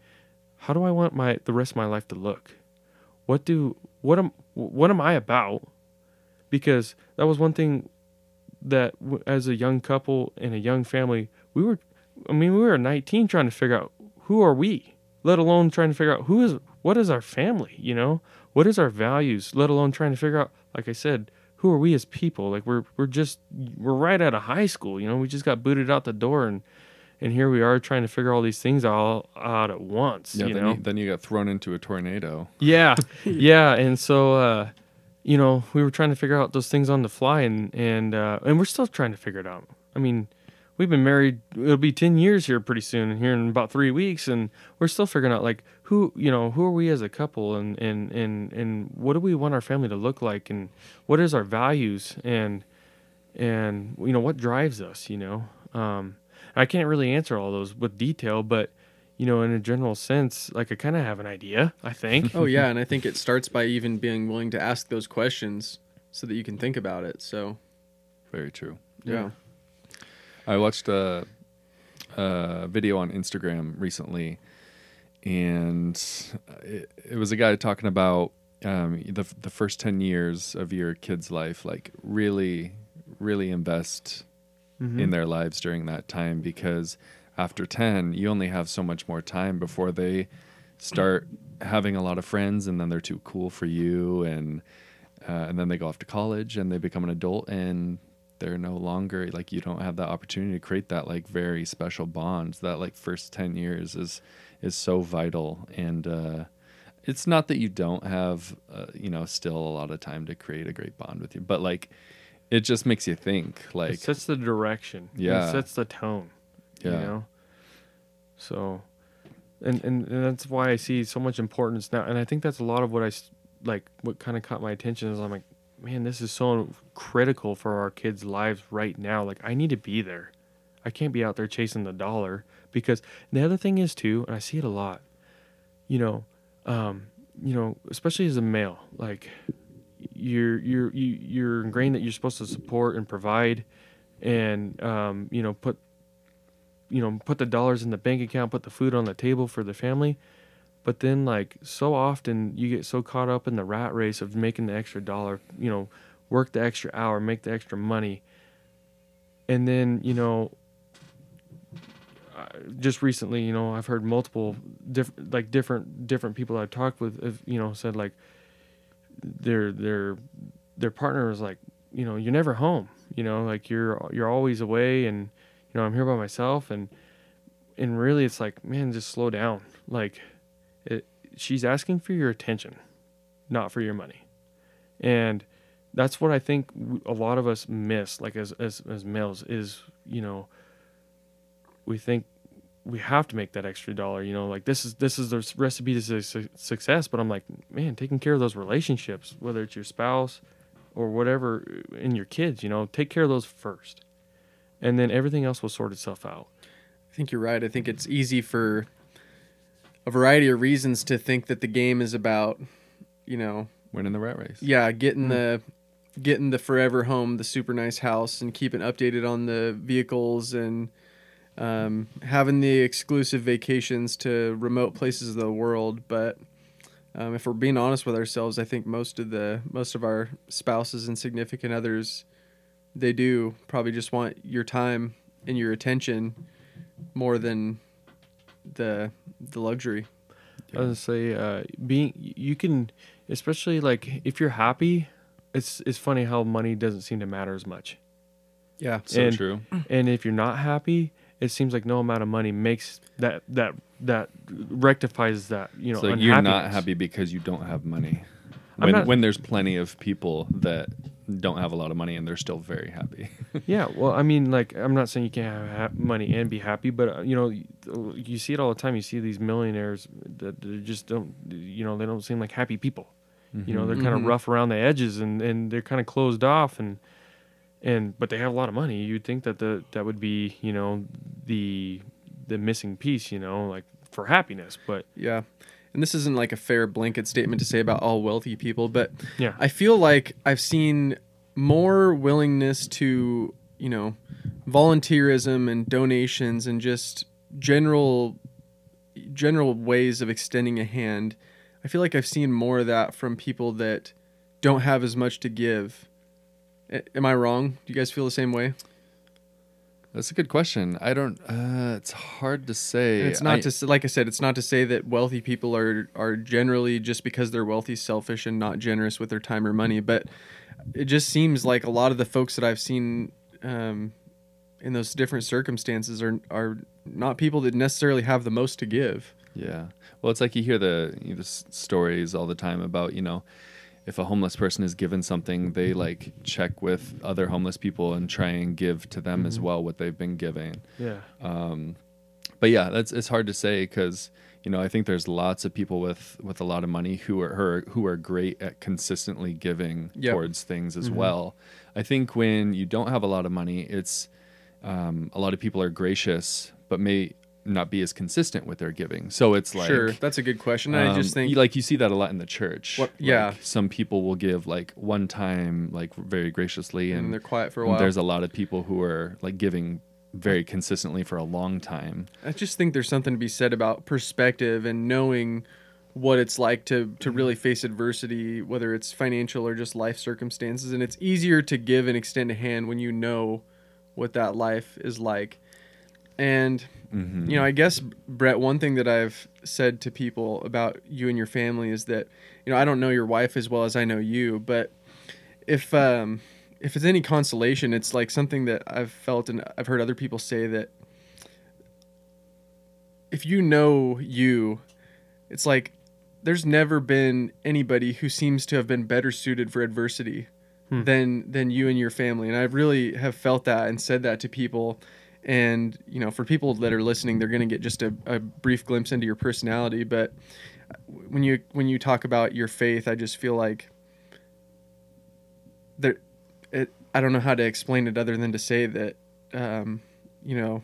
How do I want my the rest of my life to look? What do what am what am I about? Because that was one thing that as a young couple and a young family, we were, I mean, we were 19 trying to figure out who are we, let alone trying to figure out who is, what is our family, you know? What is our values, let alone trying to figure out, like I said, who are we as people? Like we're, we're just, we're right out of high school, you know? We just got booted out the door and, and here we are trying to figure all these things all out at once, Yeah. you then know? you then you got thrown into a tornado. Yeah, yeah, and so uh, you know we were trying to figure out those things on the fly, and and uh, and we're still trying to figure it out. I mean, we've been married. It'll be ten years here pretty soon, here in about three weeks, and we're still figuring out like who you know who are we as a couple, and and and and what do we want our family to look like, and what is our values, and and you know what drives us, you know. Um, I can't really answer all those with detail, but you know, in a general sense, like I kind of have an idea. I think. Oh yeah, and I think it starts by even being willing to ask those questions so that you can think about it. So Very true. yeah. I watched a, a video on Instagram recently, and it, it was a guy talking about um, the the first ten years of your kid's life. Like really, really invest in their lives during that time because after ten, you only have so much more time before they start having a lot of friends, and then they're too cool for you, and uh, and then they go off to college and they become an adult and they're no longer like you don't have that opportunity to create that like very special bond that like first 10 years is is so vital and uh it's not that you don't have uh, you know still a lot of time to create a great bond with you but like it just makes you think like it sets the direction. Yeah. It sets the tone. You Yeah. know? So, and, and, and that's why I see so much importance now. And I think that's a lot of what i like, what kind of caught my attention is I'm like, man, this is so critical for our kids' lives right now. Like, I need to be there. I can't be out there chasing the dollar because the other thing is too, and I see it a lot, you know, um, you know, especially as a male, like you're you're you, you're ingrained that you're supposed to support and provide, and um, you know put you know put the dollars in the bank account, put the food on the table for the family. But then, like so often, you get so caught up in the rat race of making the extra dollar, you know, work the extra hour, make the extra money, and then you know just recently, you know, I've heard multiple different, like different different people I've talked with, have, you know, said like their their their partner was like, you know, you're never home, you know, like you're you're always away, and you know, I'm here by myself, and and really, it's like, man, just slow down. Like, it, she's asking for your attention, not for your money, and that's what I think a lot of us miss, like as as as males, is you know we think we have to make that extra dollar you know like this is this is the recipe to su- su- success. But i'm like man taking care of those relationships whether it's your spouse or whatever uh, and your kids you know take care of those first. And then everything else will sort itself out. I think you're right. I think it's easy for a variety of reasons to think that the game is about, you know, winning the rat race. yeah, getting the getting the forever home, the super nice house, and keeping updated on the vehicles and um, having the exclusive vacations to remote places of the world. But um, if we're being honest with ourselves, I think most of the most of our spouses and significant others, they do probably just want your time and your attention more than the the luxury. i was gonna say uh being you can especially like if you're happy it's it's funny how money doesn't seem to matter as much Yeah. so And- true and if you're not happy it seems like no amount of money makes that that that rectifies that you know it's like you're not happy because you don't have money. I'm when not- when there's plenty of people that don't have a lot of money and they're still very happy. Yeah well i mean like i'm not saying you can't have ha- money and be happy but uh, you know you, you see it all the time. You see these millionaires that just don't you know they don't seem like happy people. You know they're kind of Mhm. rough around the edges and and they're kind of closed off and and but they have a lot of money you'd think that the that would be you know the the missing piece you know like for happiness but Yeah. And this isn't like a fair blanket statement to say about all wealthy people, but yeah I feel like I've seen more willingness to, you know, volunteerism and donations and just general general ways of extending a hand. I feel like I've seen more of that from people that don't have as much to give. Am I wrong? Do you guys feel the same way? that's a good question i don't uh it's hard to say And it's not I- to like I said, it's not to say that wealthy people are are generally just because they're wealthy selfish and not generous with their time or money, but it just seems like a lot of the folks that I've seen um, in those different circumstances are are not people that necessarily have the most to give. Yeah. Well, it's like you hear the, you know, stories all the time about, you know, if a homeless person is given something, they like check with other homeless people and try and give to them as well what they've been giving. Yeah. Um, but yeah, that's it's hard to say because you know I think there's lots of people with with a lot of money who are who are, who are great at consistently giving Yep. towards things as well. I think when you don't have a lot of money, it's um, a lot of people are gracious but may not be as consistent with their giving. So it's like sure, that's a good question. I just um, think like you see that a lot in the church. What- Like, yeah. some people will give like one time, like very graciously, and and, they're quiet for a while. there's a lot of people who are like giving very consistently for a long time. I just think there's something to be said about perspective and knowing what it's like to to really face adversity, whether it's financial or just life circumstances. And it's easier to give and extend a hand when you know what that life is like. And Mm-hmm. you know, I guess Bret, one thing that I've said to people about you and your family is that you know I don't know your wife as well as I know you, but if um, if it's any consolation, it's like something that I've felt and I've heard other people say that if you know you, it's like there's never been anybody who seems to have been better suited for adversity Hmm. than than you and your family. And I really have felt that and said that to people. And you know, for people that are listening, they're going to get just a, a brief glimpse into your personality. But when you when you talk about your faith, I just feel like there. It I don't know how to explain it other than to say that, um, you know,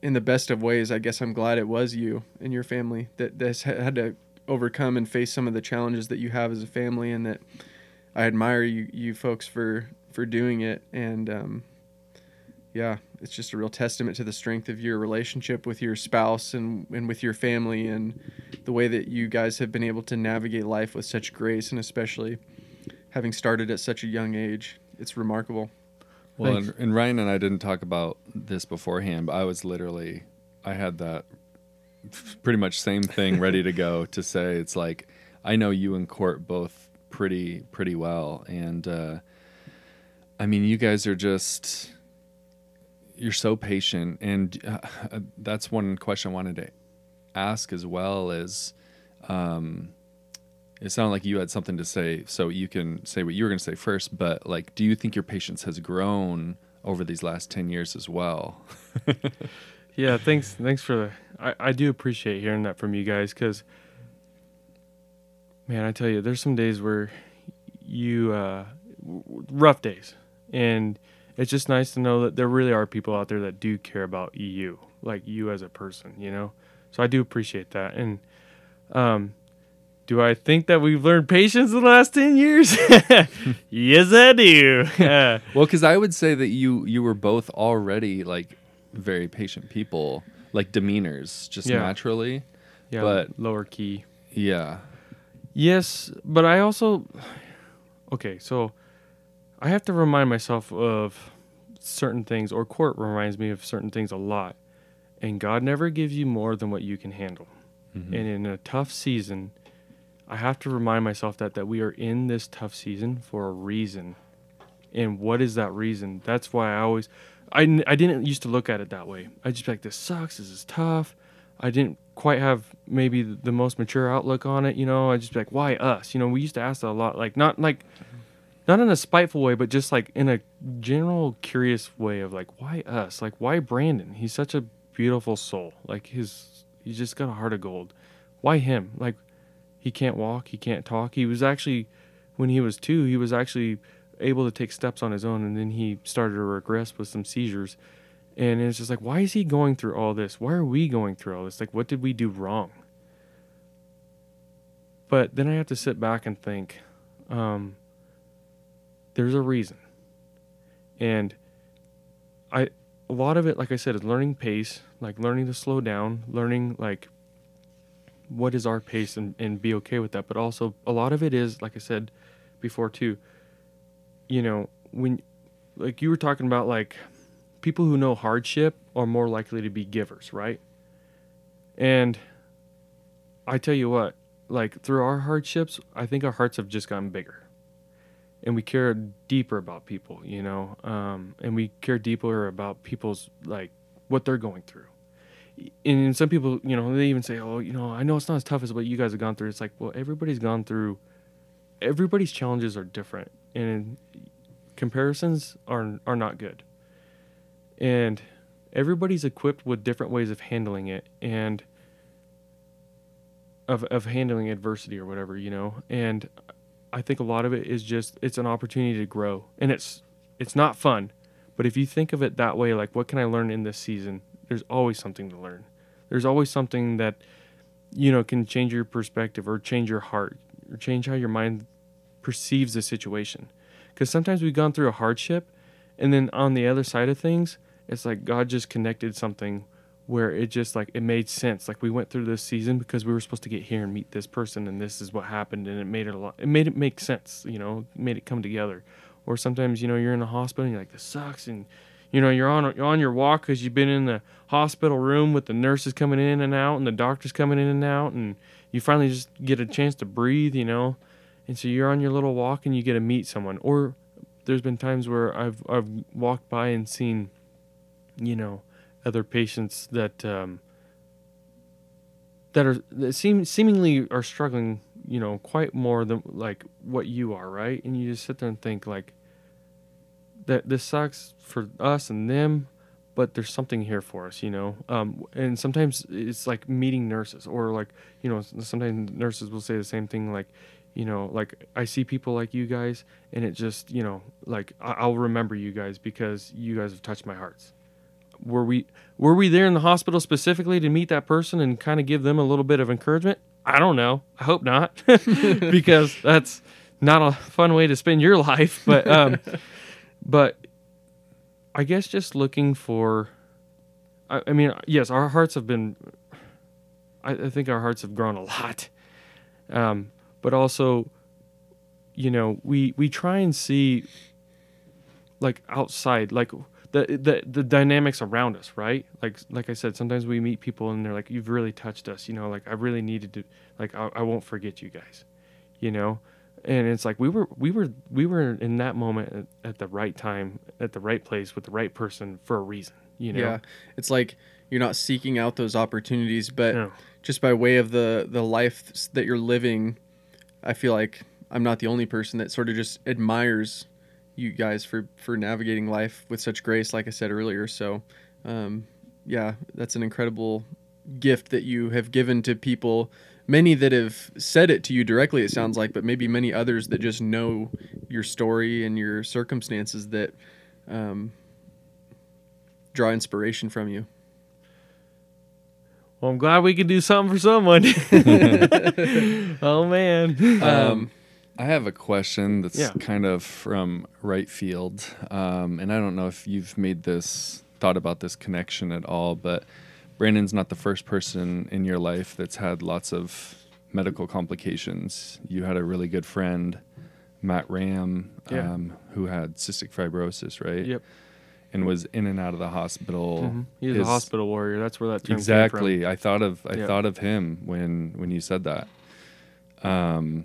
in the best of ways, I guess I'm glad it was you and your family that this had to overcome and face some of the challenges that you have as a family, and that I admire you you folks for for doing it. And um, yeah, it's just a real testament to the strength of your relationship with your spouse and and with your family, and the way that you guys have been able to navigate life with such grace, and especially having started at such a young age. It's remarkable. Well, and, and Ryan and I didn't talk about this beforehand, but I was literally, I had that pretty much same thing ready to go to say. It's like I know you and Court both pretty pretty well, and uh, I mean, you guys are just you're so patient, and uh, that's one question I wanted to ask as well. Is um, it sounded like you had something to say, so you can say what you were going to say first. But like, do you think your patience has grown over these last ten years as well? Yeah, thanks. Thanks for the. I, I do appreciate hearing that from you guys because, man, I tell you, there's some days where you uh, rough days, and it's just nice to know that there really are people out there that do care about you, like you as a person, you know. So I do appreciate that, and um, do I think that we've learned patience in the last ten years? yes, I do. Well, because I would say that you you were both already like very patient people, like demeanors, just Yeah. naturally. yeah, But- lower key. Yeah. Yes, but I also okay, so I have to remind myself of certain things, or court reminds me of certain things a lot. And God never gives you more than what you can handle. Mm-hmm. And in a tough season, I have to remind myself that that we are in this tough season for a reason. And what is that reason? That's why I always I, I didn't used to look at it that way. I just be like this sucks, this is tough. I didn't quite have maybe the the most mature outlook on it, you know. I just be like, why us? You know, we used to ask that a lot, like not like not in a spiteful way, but just like in a general curious way of like, why us? Like, why Brandon? He's such a beautiful soul. Like his, he's just got a heart of gold. Why him? Like, he can't walk, he can't talk. He was actually, when he was two, he was actually able to take steps on his own, and then he started to regress with some seizures. And it's just like, why is he going through all this? Why are we going through all this? Like, what did we do wrong? But then I have to sit back and think, um, there's a reason. And I, a lot of it, like I said, is learning pace, like learning to slow down, learning like what is our pace and, and be okay with that. But also, a lot of it is, like I said before, too, you know, when, like you were talking about, like people who know hardship are more likely to be givers, right? And I tell you what, like through our hardships, I think our hearts have just gotten bigger. And we care deeper about people, you know, um, and we care deeper about people's like what they're going through. And some people, you know, they even say, "Oh, you know, I know it's not as tough as what you guys have gone through." It's like, well, everybody's gone through everybody's challenges are different, and comparisons are are not good. And everybody's equipped with different ways of handling it, and of of handling adversity or whatever, you know. And I think a lot of it is just it's an opportunity to grow, and it's it's not fun, but if you think of it that way, like what can I learn in this season? There's always something to learn. There's always something that you know can change your perspective or change your heart or change how your mind perceives the situation. Because sometimes we've gone through a hardship, and then on the other side of things, it's like God just connected something where it just like it made sense. Like we went through this season because we were supposed to get here and meet this person, and this is what happened, and it made it a lot. It made it make sense, you know, made it come together. Or sometimes you know you're in the hospital and you're like this sucks, and you know you're on you're on your walk because you've been in the hospital room with the nurses coming in and out and the doctors coming in and out, and you finally just get a chance to breathe, you know, and so you're on your little walk and you get to meet someone. Or there's been times where I've I've walked by and seen, you know other patients that um, that are that seem seemingly are struggling, you know, quite more than like what you are, right? And you just sit there and think like that this sucks for us and them, but there's something here for us, you know. Um, and sometimes it's like meeting nurses, or like you know, sometimes nurses will say the same thing, like you know, like I see people like you guys, and it just you know, like I- I'll remember you guys because you guys have touched my hearts were we were we there in the hospital specifically to meet that person and kind of give them a little bit of encouragement? I don't know. I hope not, because that's not a fun way to spend your life. But um, but I guess just looking for. I, I mean, yes, our hearts have been. I, I think our hearts have grown a lot, um, but also, you know, we we try and see. Like outside, like the, the the dynamics around us, right? Like like I said, sometimes we meet people and they're like, "You've really touched us," you know. Like I really needed to, like I, I won't forget you guys, you know. And it's like we were we were we were in that moment at, at the right time, at the right place with the right person for a reason, you know. Yeah, it's like you're not seeking out those opportunities, but No. just by way of the the life that you're living, I feel like I'm not the only person that sort of just admires you guys for for navigating life with such grace, like I said earlier. So, um, yeah, that's an incredible gift that you have given to people. Many that have said it to you directly, it sounds like, but maybe many others that just know your story and your circumstances that um, draw inspiration from you. Well, I'm glad we could do something for someone. oh man. Um, I have a question that's Yeah. kind of from right field, um, and I don't know if you've made this thought about this connection at all, but Brandon's not the first person in your life that's had lots of medical complications. You had a really good friend, Matt Ram, Yeah. um, who had cystic fibrosis, right? Yep. And was in and out of the hospital. Mhm. He was a hospital warrior. That's where that term exactly i thought of i Yeah. thought of him when when you said that um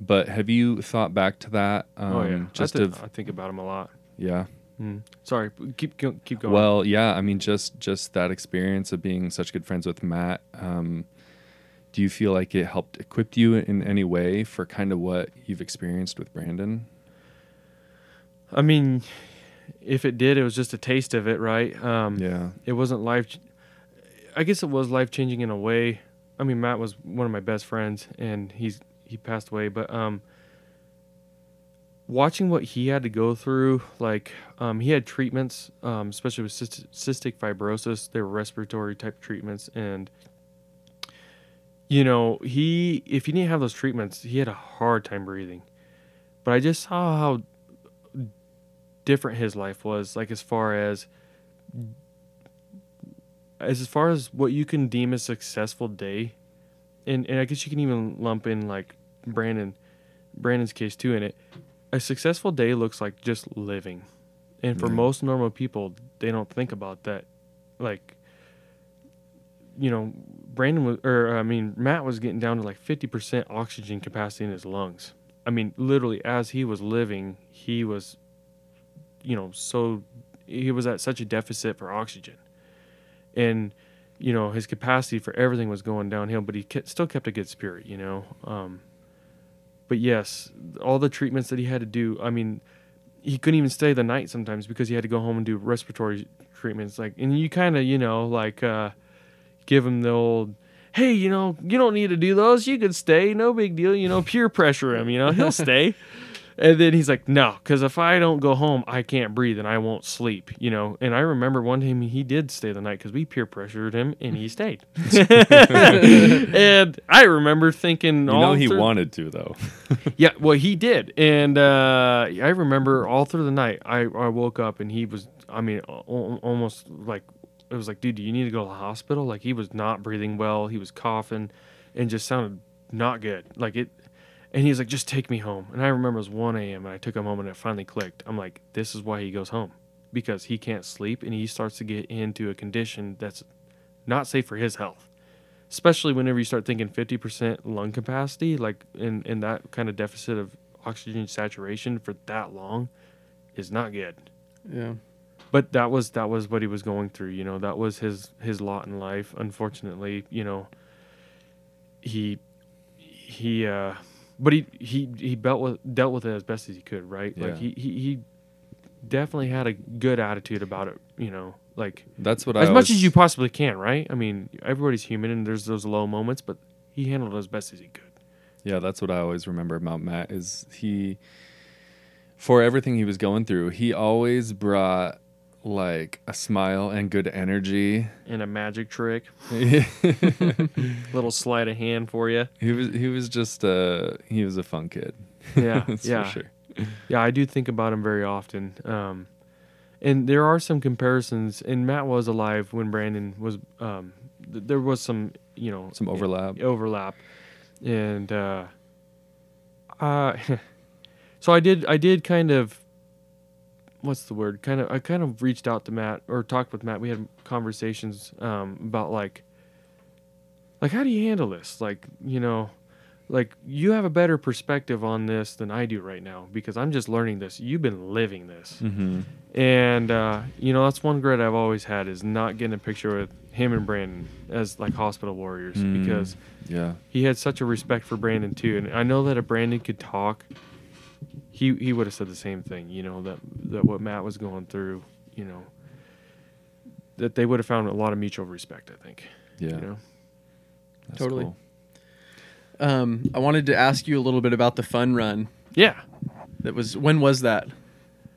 but have you thought back to that um Oh yeah. just I, thi- of I think about him a lot. yeah Mm. Sorry. Keep keep going. well yeah i mean just just that experience of being such good friends with matt um do you feel like it helped equip you in any way for kind of what you've experienced with brandon I mean, if it did, it was just a taste of it, right? Um, yeah It wasn't life. I guess it was life changing in a way. I mean, Matt was one of my best friends, and he's he passed away. But um, watching what he had to go through, like um, he had treatments, um, especially with cyst- cystic fibrosis. They were respiratory type treatments, and you know, he if he didn't have those treatments, he had a hard time breathing. But I just saw how different his life was, like as far as as far as what you can deem a successful day, and, and I guess you can even lump in like Brandon, Brandon's case too in it. A successful day looks like just living, and for Yeah. most normal people, they don't think about that. Like, you know, Brandon was, or I mean, Matt was getting down to like fifty percent oxygen capacity in his lungs. I mean, literally, as he was living, he was, you know, so he was at such a deficit for oxygen and you know his capacity for everything was going downhill but he ke- still kept a good spirit you know um, but yes, all the treatments that he had to do. I mean, he couldn't even stay the night sometimes because he had to go home and do respiratory treatments. Like, and you kind of, you know, like uh, give him the old, hey, you know, you don't need to do those. You could stay, no big deal. You know, peer pressure him. You know, he'll stay. And then he's like, no, because if I don't go home, I can't breathe and I won't sleep, you know. And I remember one time he did stay the night because we peer pressured him and he stayed. and I remember thinking, You all know he through- wanted to though. yeah, well, he did, and uh, I remember all through the night. I, I woke up and he was, I mean, al- al- almost like it was like, dude, do you need to go to the hospital? Like he was not breathing well. He was coughing, and just sounded not good. Like it, and he's like, just take me home. And I remember it was 1 a.m. and I took him home and it finally clicked. I'm like, this is why he goes home because he can't sleep and he starts to get into a condition that's not safe for his health especially whenever you start thinking 50% lung capacity like in, in that kind of deficit of oxygen saturation for that long is not good Yeah. but that was that was what he was going through you know that was his his lot in life unfortunately you know he he uh but he he he dealt with dealt with it as best as he could right Yeah. like he, he he definitely had a good attitude about it you know like That's what I as much always- as you possibly can, right? I mean, everybody's human and there's those low moments, but he handled it as best as he could. Yeah, that's what I always remember about Matt is he for everything he was going through, he always brought like a smile and good energy. And a magic trick, little sleight of hand for you. He was he was just uh he was a fun kid. Yeah, yeah, for sure. yeah. I do think about him very often. Um, and there are some comparisons. And Matt was alive when Brandon was. Um, th- there was some, you know, Some overlap. overlap, and uh, uh, so I did. I did kind of. What's the word? Kind of. I kind of reached out to Matt or talked with Matt. We had conversations um, about like, like how do you handle this? Like you know, like you have a better perspective on this than I do right now because I'm just learning this. You've been living this. Mm-hmm. And uh, you know, that's one regret I've always had is not getting a picture with him and Brandon as like hospital warriors Mm. because Yeah. he had such a respect for Brandon too. And I know that if Brandon could talk, he he would have said the same thing. You know that that what Matt was going through. You know that they would have found a lot of mutual respect. I think. Yeah. You know. That's Totally. cool. Um, I wanted to ask you a little bit about the fun run. Yeah. That was when was that?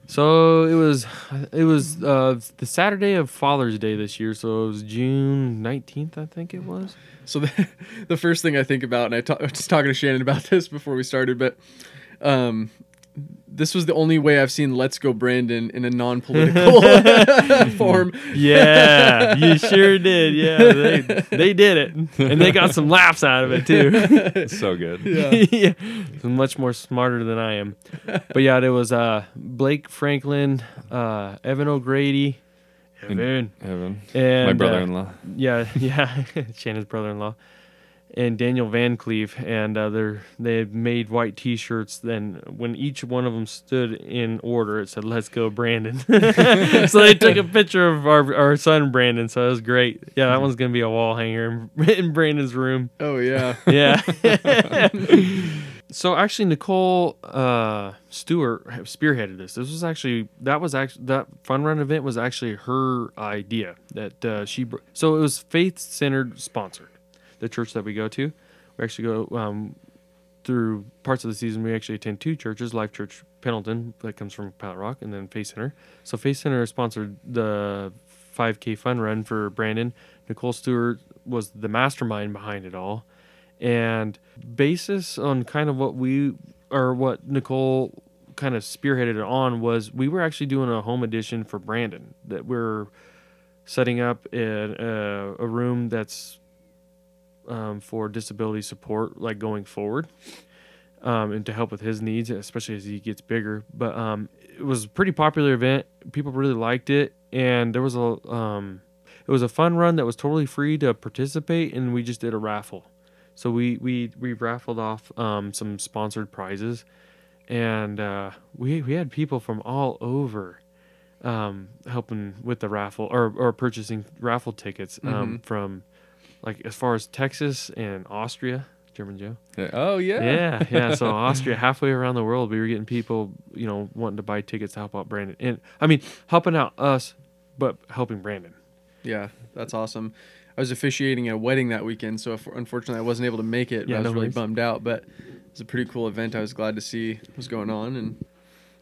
So it was it was uh, the Saturday of Father's Day this year. So it was June nineteenth, I think it was. So the, the first thing I think about, and I, ta- I was just talking to Shannon about this before we started, but um, this was the only way I've seen "Let's Go Brandon" in a non-political form. Yeah, you sure did. Yeah, they they did it, and they got some laughs out of it too. It's so good. yeah, much more smarter than I am. But yeah, it was uh Blake Franklin, uh Evan O'Grady, Evan, Evan. and My uh, brother-in-law. yeah, yeah, Shannon's brother-in-law, and Daniel Van Cleve, and uh, they they made white T-shirts. Then when each one of them stood in order, it said "Let's go, Brandon." so they took a picture of our our son Brandon. So it was great. Yeah, that one's gonna be a wall hanger in, in Brandon's room. Oh yeah. Yeah. so actually, Nicole uh, Stewart spearheaded this. This was actually that was actually that fun run event was actually her idea. That uh, she br- so it was faith centered sponsored. The church that we go to, we actually go um, through parts of the season. We actually attend two churches: Life Church Pendleton that comes from Pilot Rock, and then Faith Center. So Faith Center sponsored the 5K fun run for Brandon. Nicole Stewart was the mastermind behind it all and basis on kind of what we or what Nicole kind of spearheaded it on was we were actually doing a home addition for Brandon that we're setting up in a, a room that's um, for disability support like going forward um, and to help with his needs especially as he gets bigger. But um, it was a pretty popular event. People really liked it. And there was a um, it was a fun run that was totally free to participate and we just did a raffle. So we we we raffled off um, some sponsored prizes, and uh, we we had people from all over um, helping with the raffle or or purchasing raffle tickets um, from like as far as Texas and Austria German Joe. Oh yeah. Yeah, yeah. So Austria, halfway around the world, we were getting people, you know, wanting to buy tickets to help out Brandon, and I mean, helping out us, but helping Brandon. Yeah, that's awesome. I was officiating a wedding that weekend, so unfortunately I wasn't able to make it. Yeah, I was no really worries. bummed out, but it was a pretty cool event. I was glad to see what was going on, and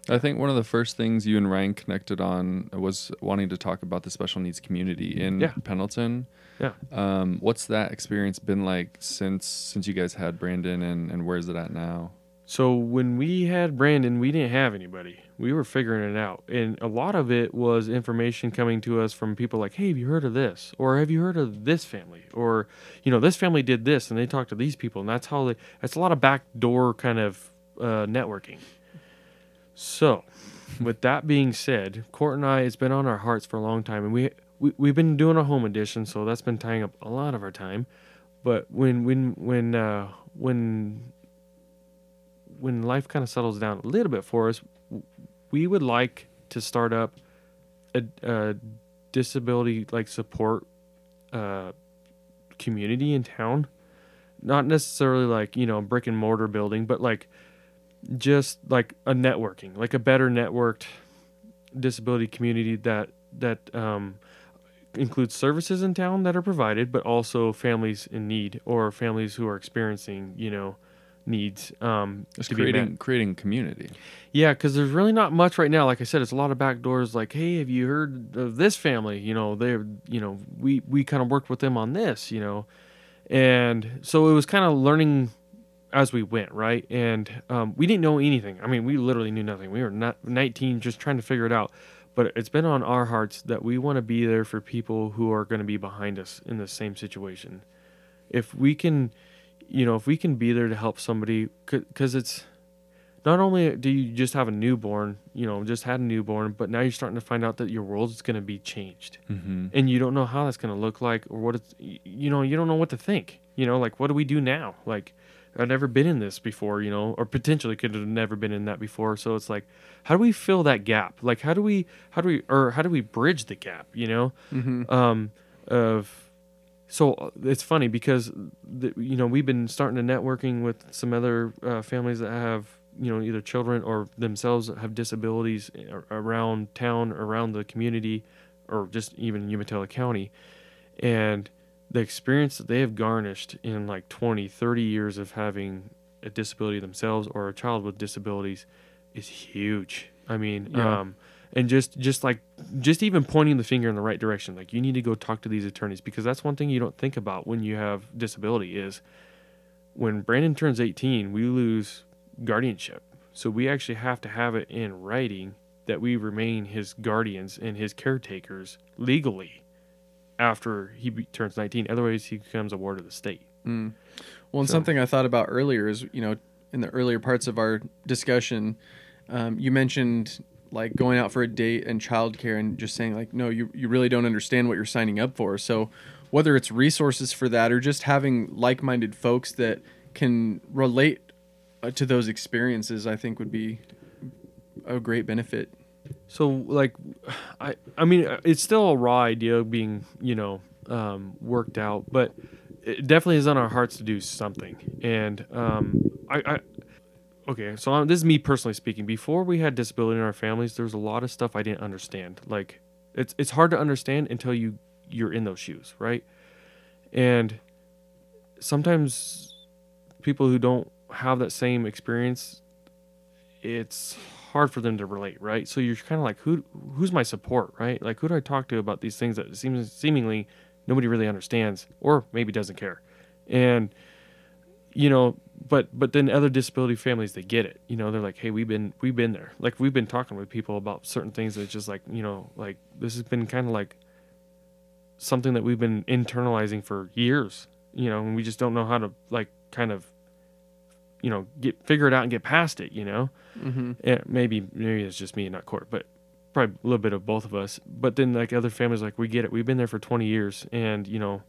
I think one of the first things you and Ryan connected on was wanting to talk about the special needs community in Yeah. Pendleton. Yeah. Um, what's that experience been like since since you guys had Brandon, and and where's it at now? So when we had Brandon, we didn't have anybody. We were figuring it out, and a lot of it was information coming to us from people like, "Hey, have you heard of this?" or "Have you heard of this family?" or you know, this family did this, and they talked to these people, and that's how they. It's a lot of backdoor kind of uh, networking. So, with that being said, Court and I, it's been on our hearts for a long time, and we, we we've been doing a home addition, so that's been tying up a lot of our time. But when when when uh, when when life kind of settles down a little bit for us, we would like to start up a, a disability like support uh, community in town. Not necessarily like you know brick and mortar building, but like just like a networking, like a better networked disability community that that um, includes services in town that are provided, but also families in need or families who are experiencing you know needs um, Just to be met. creating creating community. Yeah, because there's really not much right now. Like I said, it's a lot of back doors. Like, hey, have you heard of this family? You know, they're, you know, we we kind of worked with them on this. You know, and so it was kind of learning as we went, right? And um, we didn't know anything. I mean, we literally knew nothing. We were not 19, just trying to figure it out. But it's been on our hearts that we want to be there for people who are going to be behind us in the same situation. If we can, you know, if we can be there to help somebody, because it's not only do you just have a newborn, you know, just had a newborn, but now you're starting to find out that your world is going to be changed, Mm-hmm. and you don't know how that's going to look like or what it's, you know, you don't know what to think. You know, like what do we do now? Like I've never been in this before, you know, or potentially could have never been in that before. So it's like, how do we fill that gap? Like how do we, how do we, or how do we bridge the gap? You know, mm-hmm. um, of so uh, it's funny because the, you know we've been starting to networking with some other uh, families that have you know either children or themselves have disabilities around town around the community or just even Umatilla County and the experience that they have garnished in like 20 30 years of having a disability themselves or a child with disabilities is huge. I mean Yeah. um and just just like just even pointing the finger in the right direction like you need to go talk to these attorneys because that's one thing you don't think about when you have disability is when brandon turns 18 we lose guardianship. So we actually have to have it in writing that we remain his guardians and his caretakers legally after he be- turns 19 otherwise he becomes a ward of the state Mm. Well, and So- something I thought about earlier is, you know, in the earlier parts of our discussion, um, you mentioned like going out for a date and childcare and just saying like, no, you, you really don't understand what you're signing up for. So whether it's resources for that or just having like-minded folks that can relate uh, to those experiences, I think would be a great benefit. So like, I I mean it's still a raw idea being you know um, worked out, but it definitely is on our hearts to do something. And um, I, I okay, so i this is me personally speaking. Before we had disability in our families, there was a lot of stuff I didn't understand. Like it's it's hard to understand until you you're in those shoes, right? And sometimes people who don't have that same experience it's hard for them to relate, right? So you're kind of like, who who's my support, right? Like, who do I talk to about these things that seems seemingly nobody really understands, or maybe doesn't care, and you know, but but then other disability families they get it, you know, they're like, hey, we've been we've been there, like we've been talking with people about certain things that's just like, you know, like this has been kind of like something that we've been internalizing for years, you know, and we just don't know how to like kind of you know get figure it out and get past it you know Mm-hmm. yeah, maybe maybe it's just me and not court, but probably a little bit of both of us. But then like other families, like we get it. We've been there for 20 years, and you know,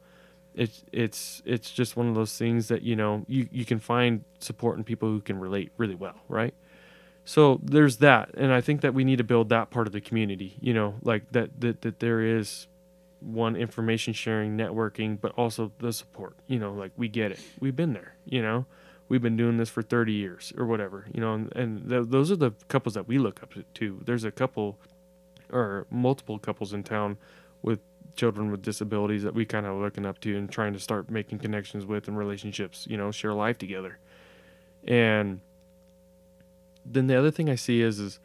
it's it's it's just one of those things that you know you you can find support in people who can relate really well, right? So there's that, and I think that we need to build that part of the community. You know, like that that that there is one information sharing, networking, but also the support. You know, like we get it, we've been there. You know, we've been doing this for 30 years or whatever. You know, and, and th- those are the couples that we look up to. There's a couple or multiple couples in town with children with disabilities that we kind of looking up to and trying to start making connections with and relationships. You know, share life together, and then the other thing I see is is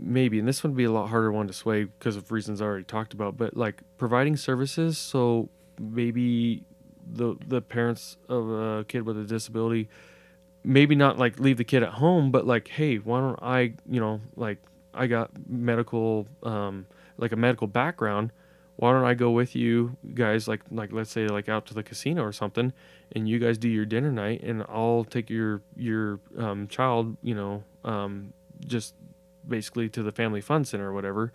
maybe, and this would be a lot harder one to sway because of reasons I already talked about, but like providing services. So maybe the the parents of a kid with a disability, maybe not like leave the kid at home, but like, hey, why don't I, you know, like I got medical, um, like a medical background. Why don't I go with you guys, like like let's say like out to the casino or something, and you guys do your dinner night, and I'll take your your um, child, you know, um, just basically to the family fun center or whatever.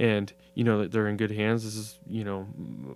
And you know that they're in good hands. This is you know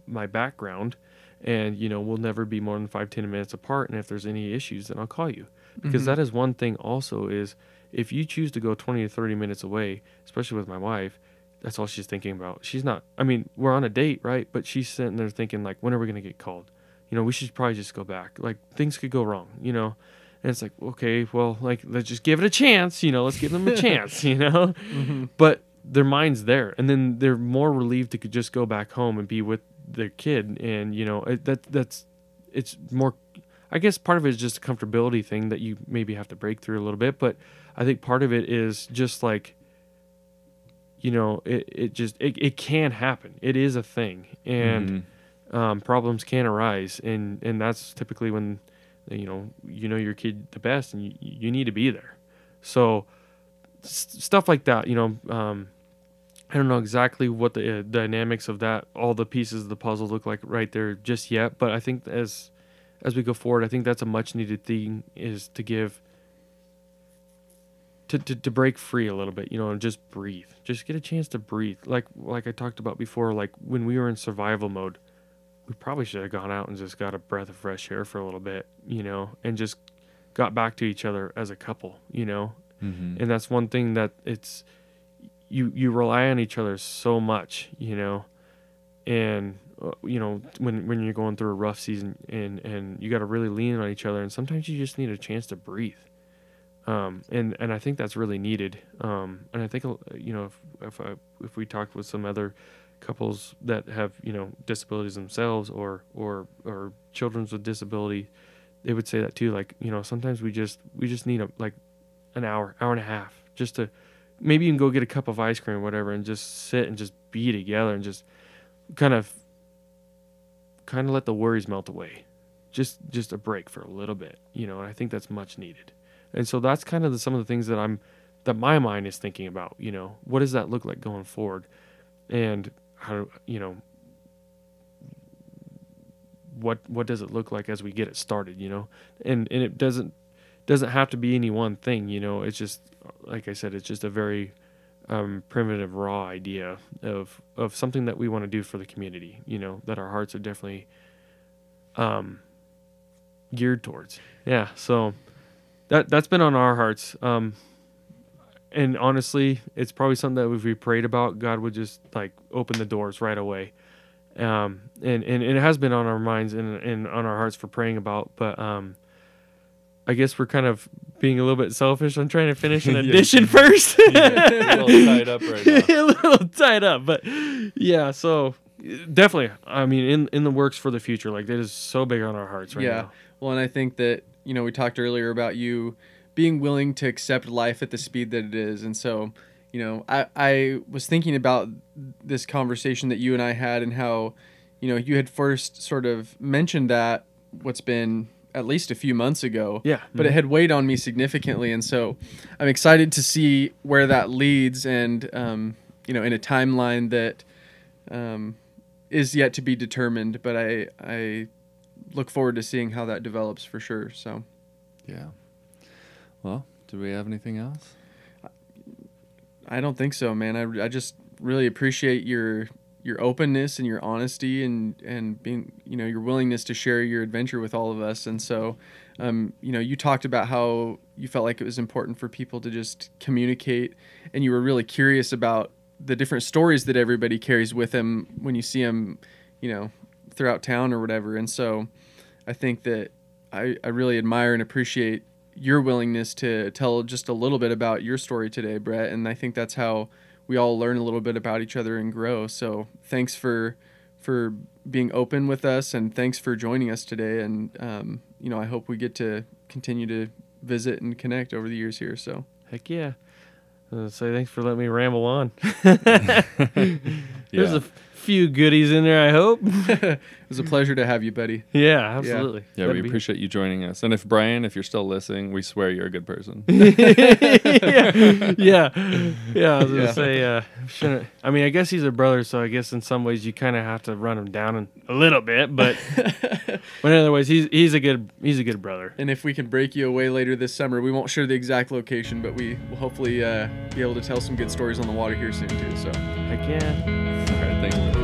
my background and you know we'll never be more than five ten minutes apart and if there's any issues then i'll call you. Because Mhm. that is one thing also is if you choose to go 20 to 30 minutes away especially with my wife that's all she's thinking about. She's not i mean we're on a date right? But she's sitting there thinking like when are we going to get called? You know we should probably just go back. Like things could go wrong you know? And it's like okay well like let's just give it a chance you know? Let's give them a chance you know? Mhm. but their mind's there and then they're more relieved to just go back home and be with their kid and you know it, that that's it's more i guess part of it is just a comfortability thing that you maybe have to break through a little bit but i think part of it is just like you know it, it just it, it can happen it is a thing and Mhm. um, problems can arise and and that's typically when you know you know your kid the best and you, you need to be there so s- stuff like that you know um, i don't know exactly what the uh, dynamics of that all the pieces of the puzzle look like right there just yet but i think as as we go forward i think that's a much needed thing is to give to, to, to break free a little bit, you know, and just breathe. Just get a chance to breathe. Like like I talked about before, like when we were in survival mode, we probably should have gone out and just got a breath of fresh air for a little bit, you know, and just got back to each other as a couple, you know. Mhm. And that's one thing that it's you you rely on each other so much, you know. And uh, you know, when when you're going through a rough season and and you got to really lean on each other and sometimes you just need a chance to breathe um, and and I think that's really needed. Um, and I think uh, you know if if I, if we talked with some other couples that have you know disabilities themselves or or or children with disability, they would say that too. Like you know sometimes we just we just need a like an hour hour and a half just to maybe you can go get a cup of ice cream or whatever and just sit and just be together and just kind of kind of let the worries melt away. Just just a break for a little bit you know and i think that's much needed. And so that's kind of the, some of the things that i'm that my mind is thinking about you know what does that look like going forward? And how you know what what does it look like as we get it started you know? And and it doesn't doesn't have to be any one thing you know it's just like i said it's just a very um, primitive raw idea of of something that we want to do for the community you know that our hearts are definitely um geared towards. Yeah so that that's been on our hearts um and honestly it's probably something that if we prayed about god would just like open the doors right away. Um and and, and it has been on our minds and, and on our hearts for praying about but um I guess we're kind of being a little bit selfish. I'm trying to finish an Yeah. addition first. a little tied up right now. a little tied up, but yeah. So definitely, I mean, in in the works for the future. Like that is so big on our hearts right now. yeah. now. Well, and I think that, you know, we talked earlier about you being willing to accept life at the speed that it is. And so, you know, I, I was thinking about this conversation that you and I had and how, you know, you had first sort of mentioned that what's been at least a few months ago. Yeah, But it had weighed on me significantly. And so I'm excited to see where that leads and, um, you know, in a timeline that um, is yet to be determined. But I, I look forward to seeing how that develops for sure. So Yeah. Well, do we have anything else? I don't think so, man. I, I just really appreciate your your openness and your honesty and and being you know your willingness to share your adventure with all of us. And so, um, you know, you talked about how you felt like it was important for people to just communicate, and you were really curious about the different stories that everybody carries with them when you see them, you know, throughout town or whatever. And so, I think that I I really admire and appreciate your willingness to tell just a little bit about your story today, Bret. And I think that's how we all learn a little bit about each other and grow. So thanks for for being open with us and thanks for joining us today. And um, you know, I hope we get to continue to visit and connect over the years here. So Heck yeah. Uh, say thanks for letting me ramble on. Yeah. There's a f- few goodies in there, I hope. It was a pleasure to have you, buddy. yeah, absolutely. Yeah, Glad we to be here. appreciate you joining us. And if Brian, if you're still listening, we swear you're a good person. yeah, yeah, yeah. I was gonna Yeah. say, uh, shouldn't. I mean, I guess he's a brother, so I guess in some ways you kind of have to run him down in, a little bit, but but in other ways, he's he's a good he's a good brother. And if we can break you away later this summer, we won't share the exact location, but we will hopefully uh, be able to tell some good stories on the water here soon too. So I can. All right, thanks. Brian.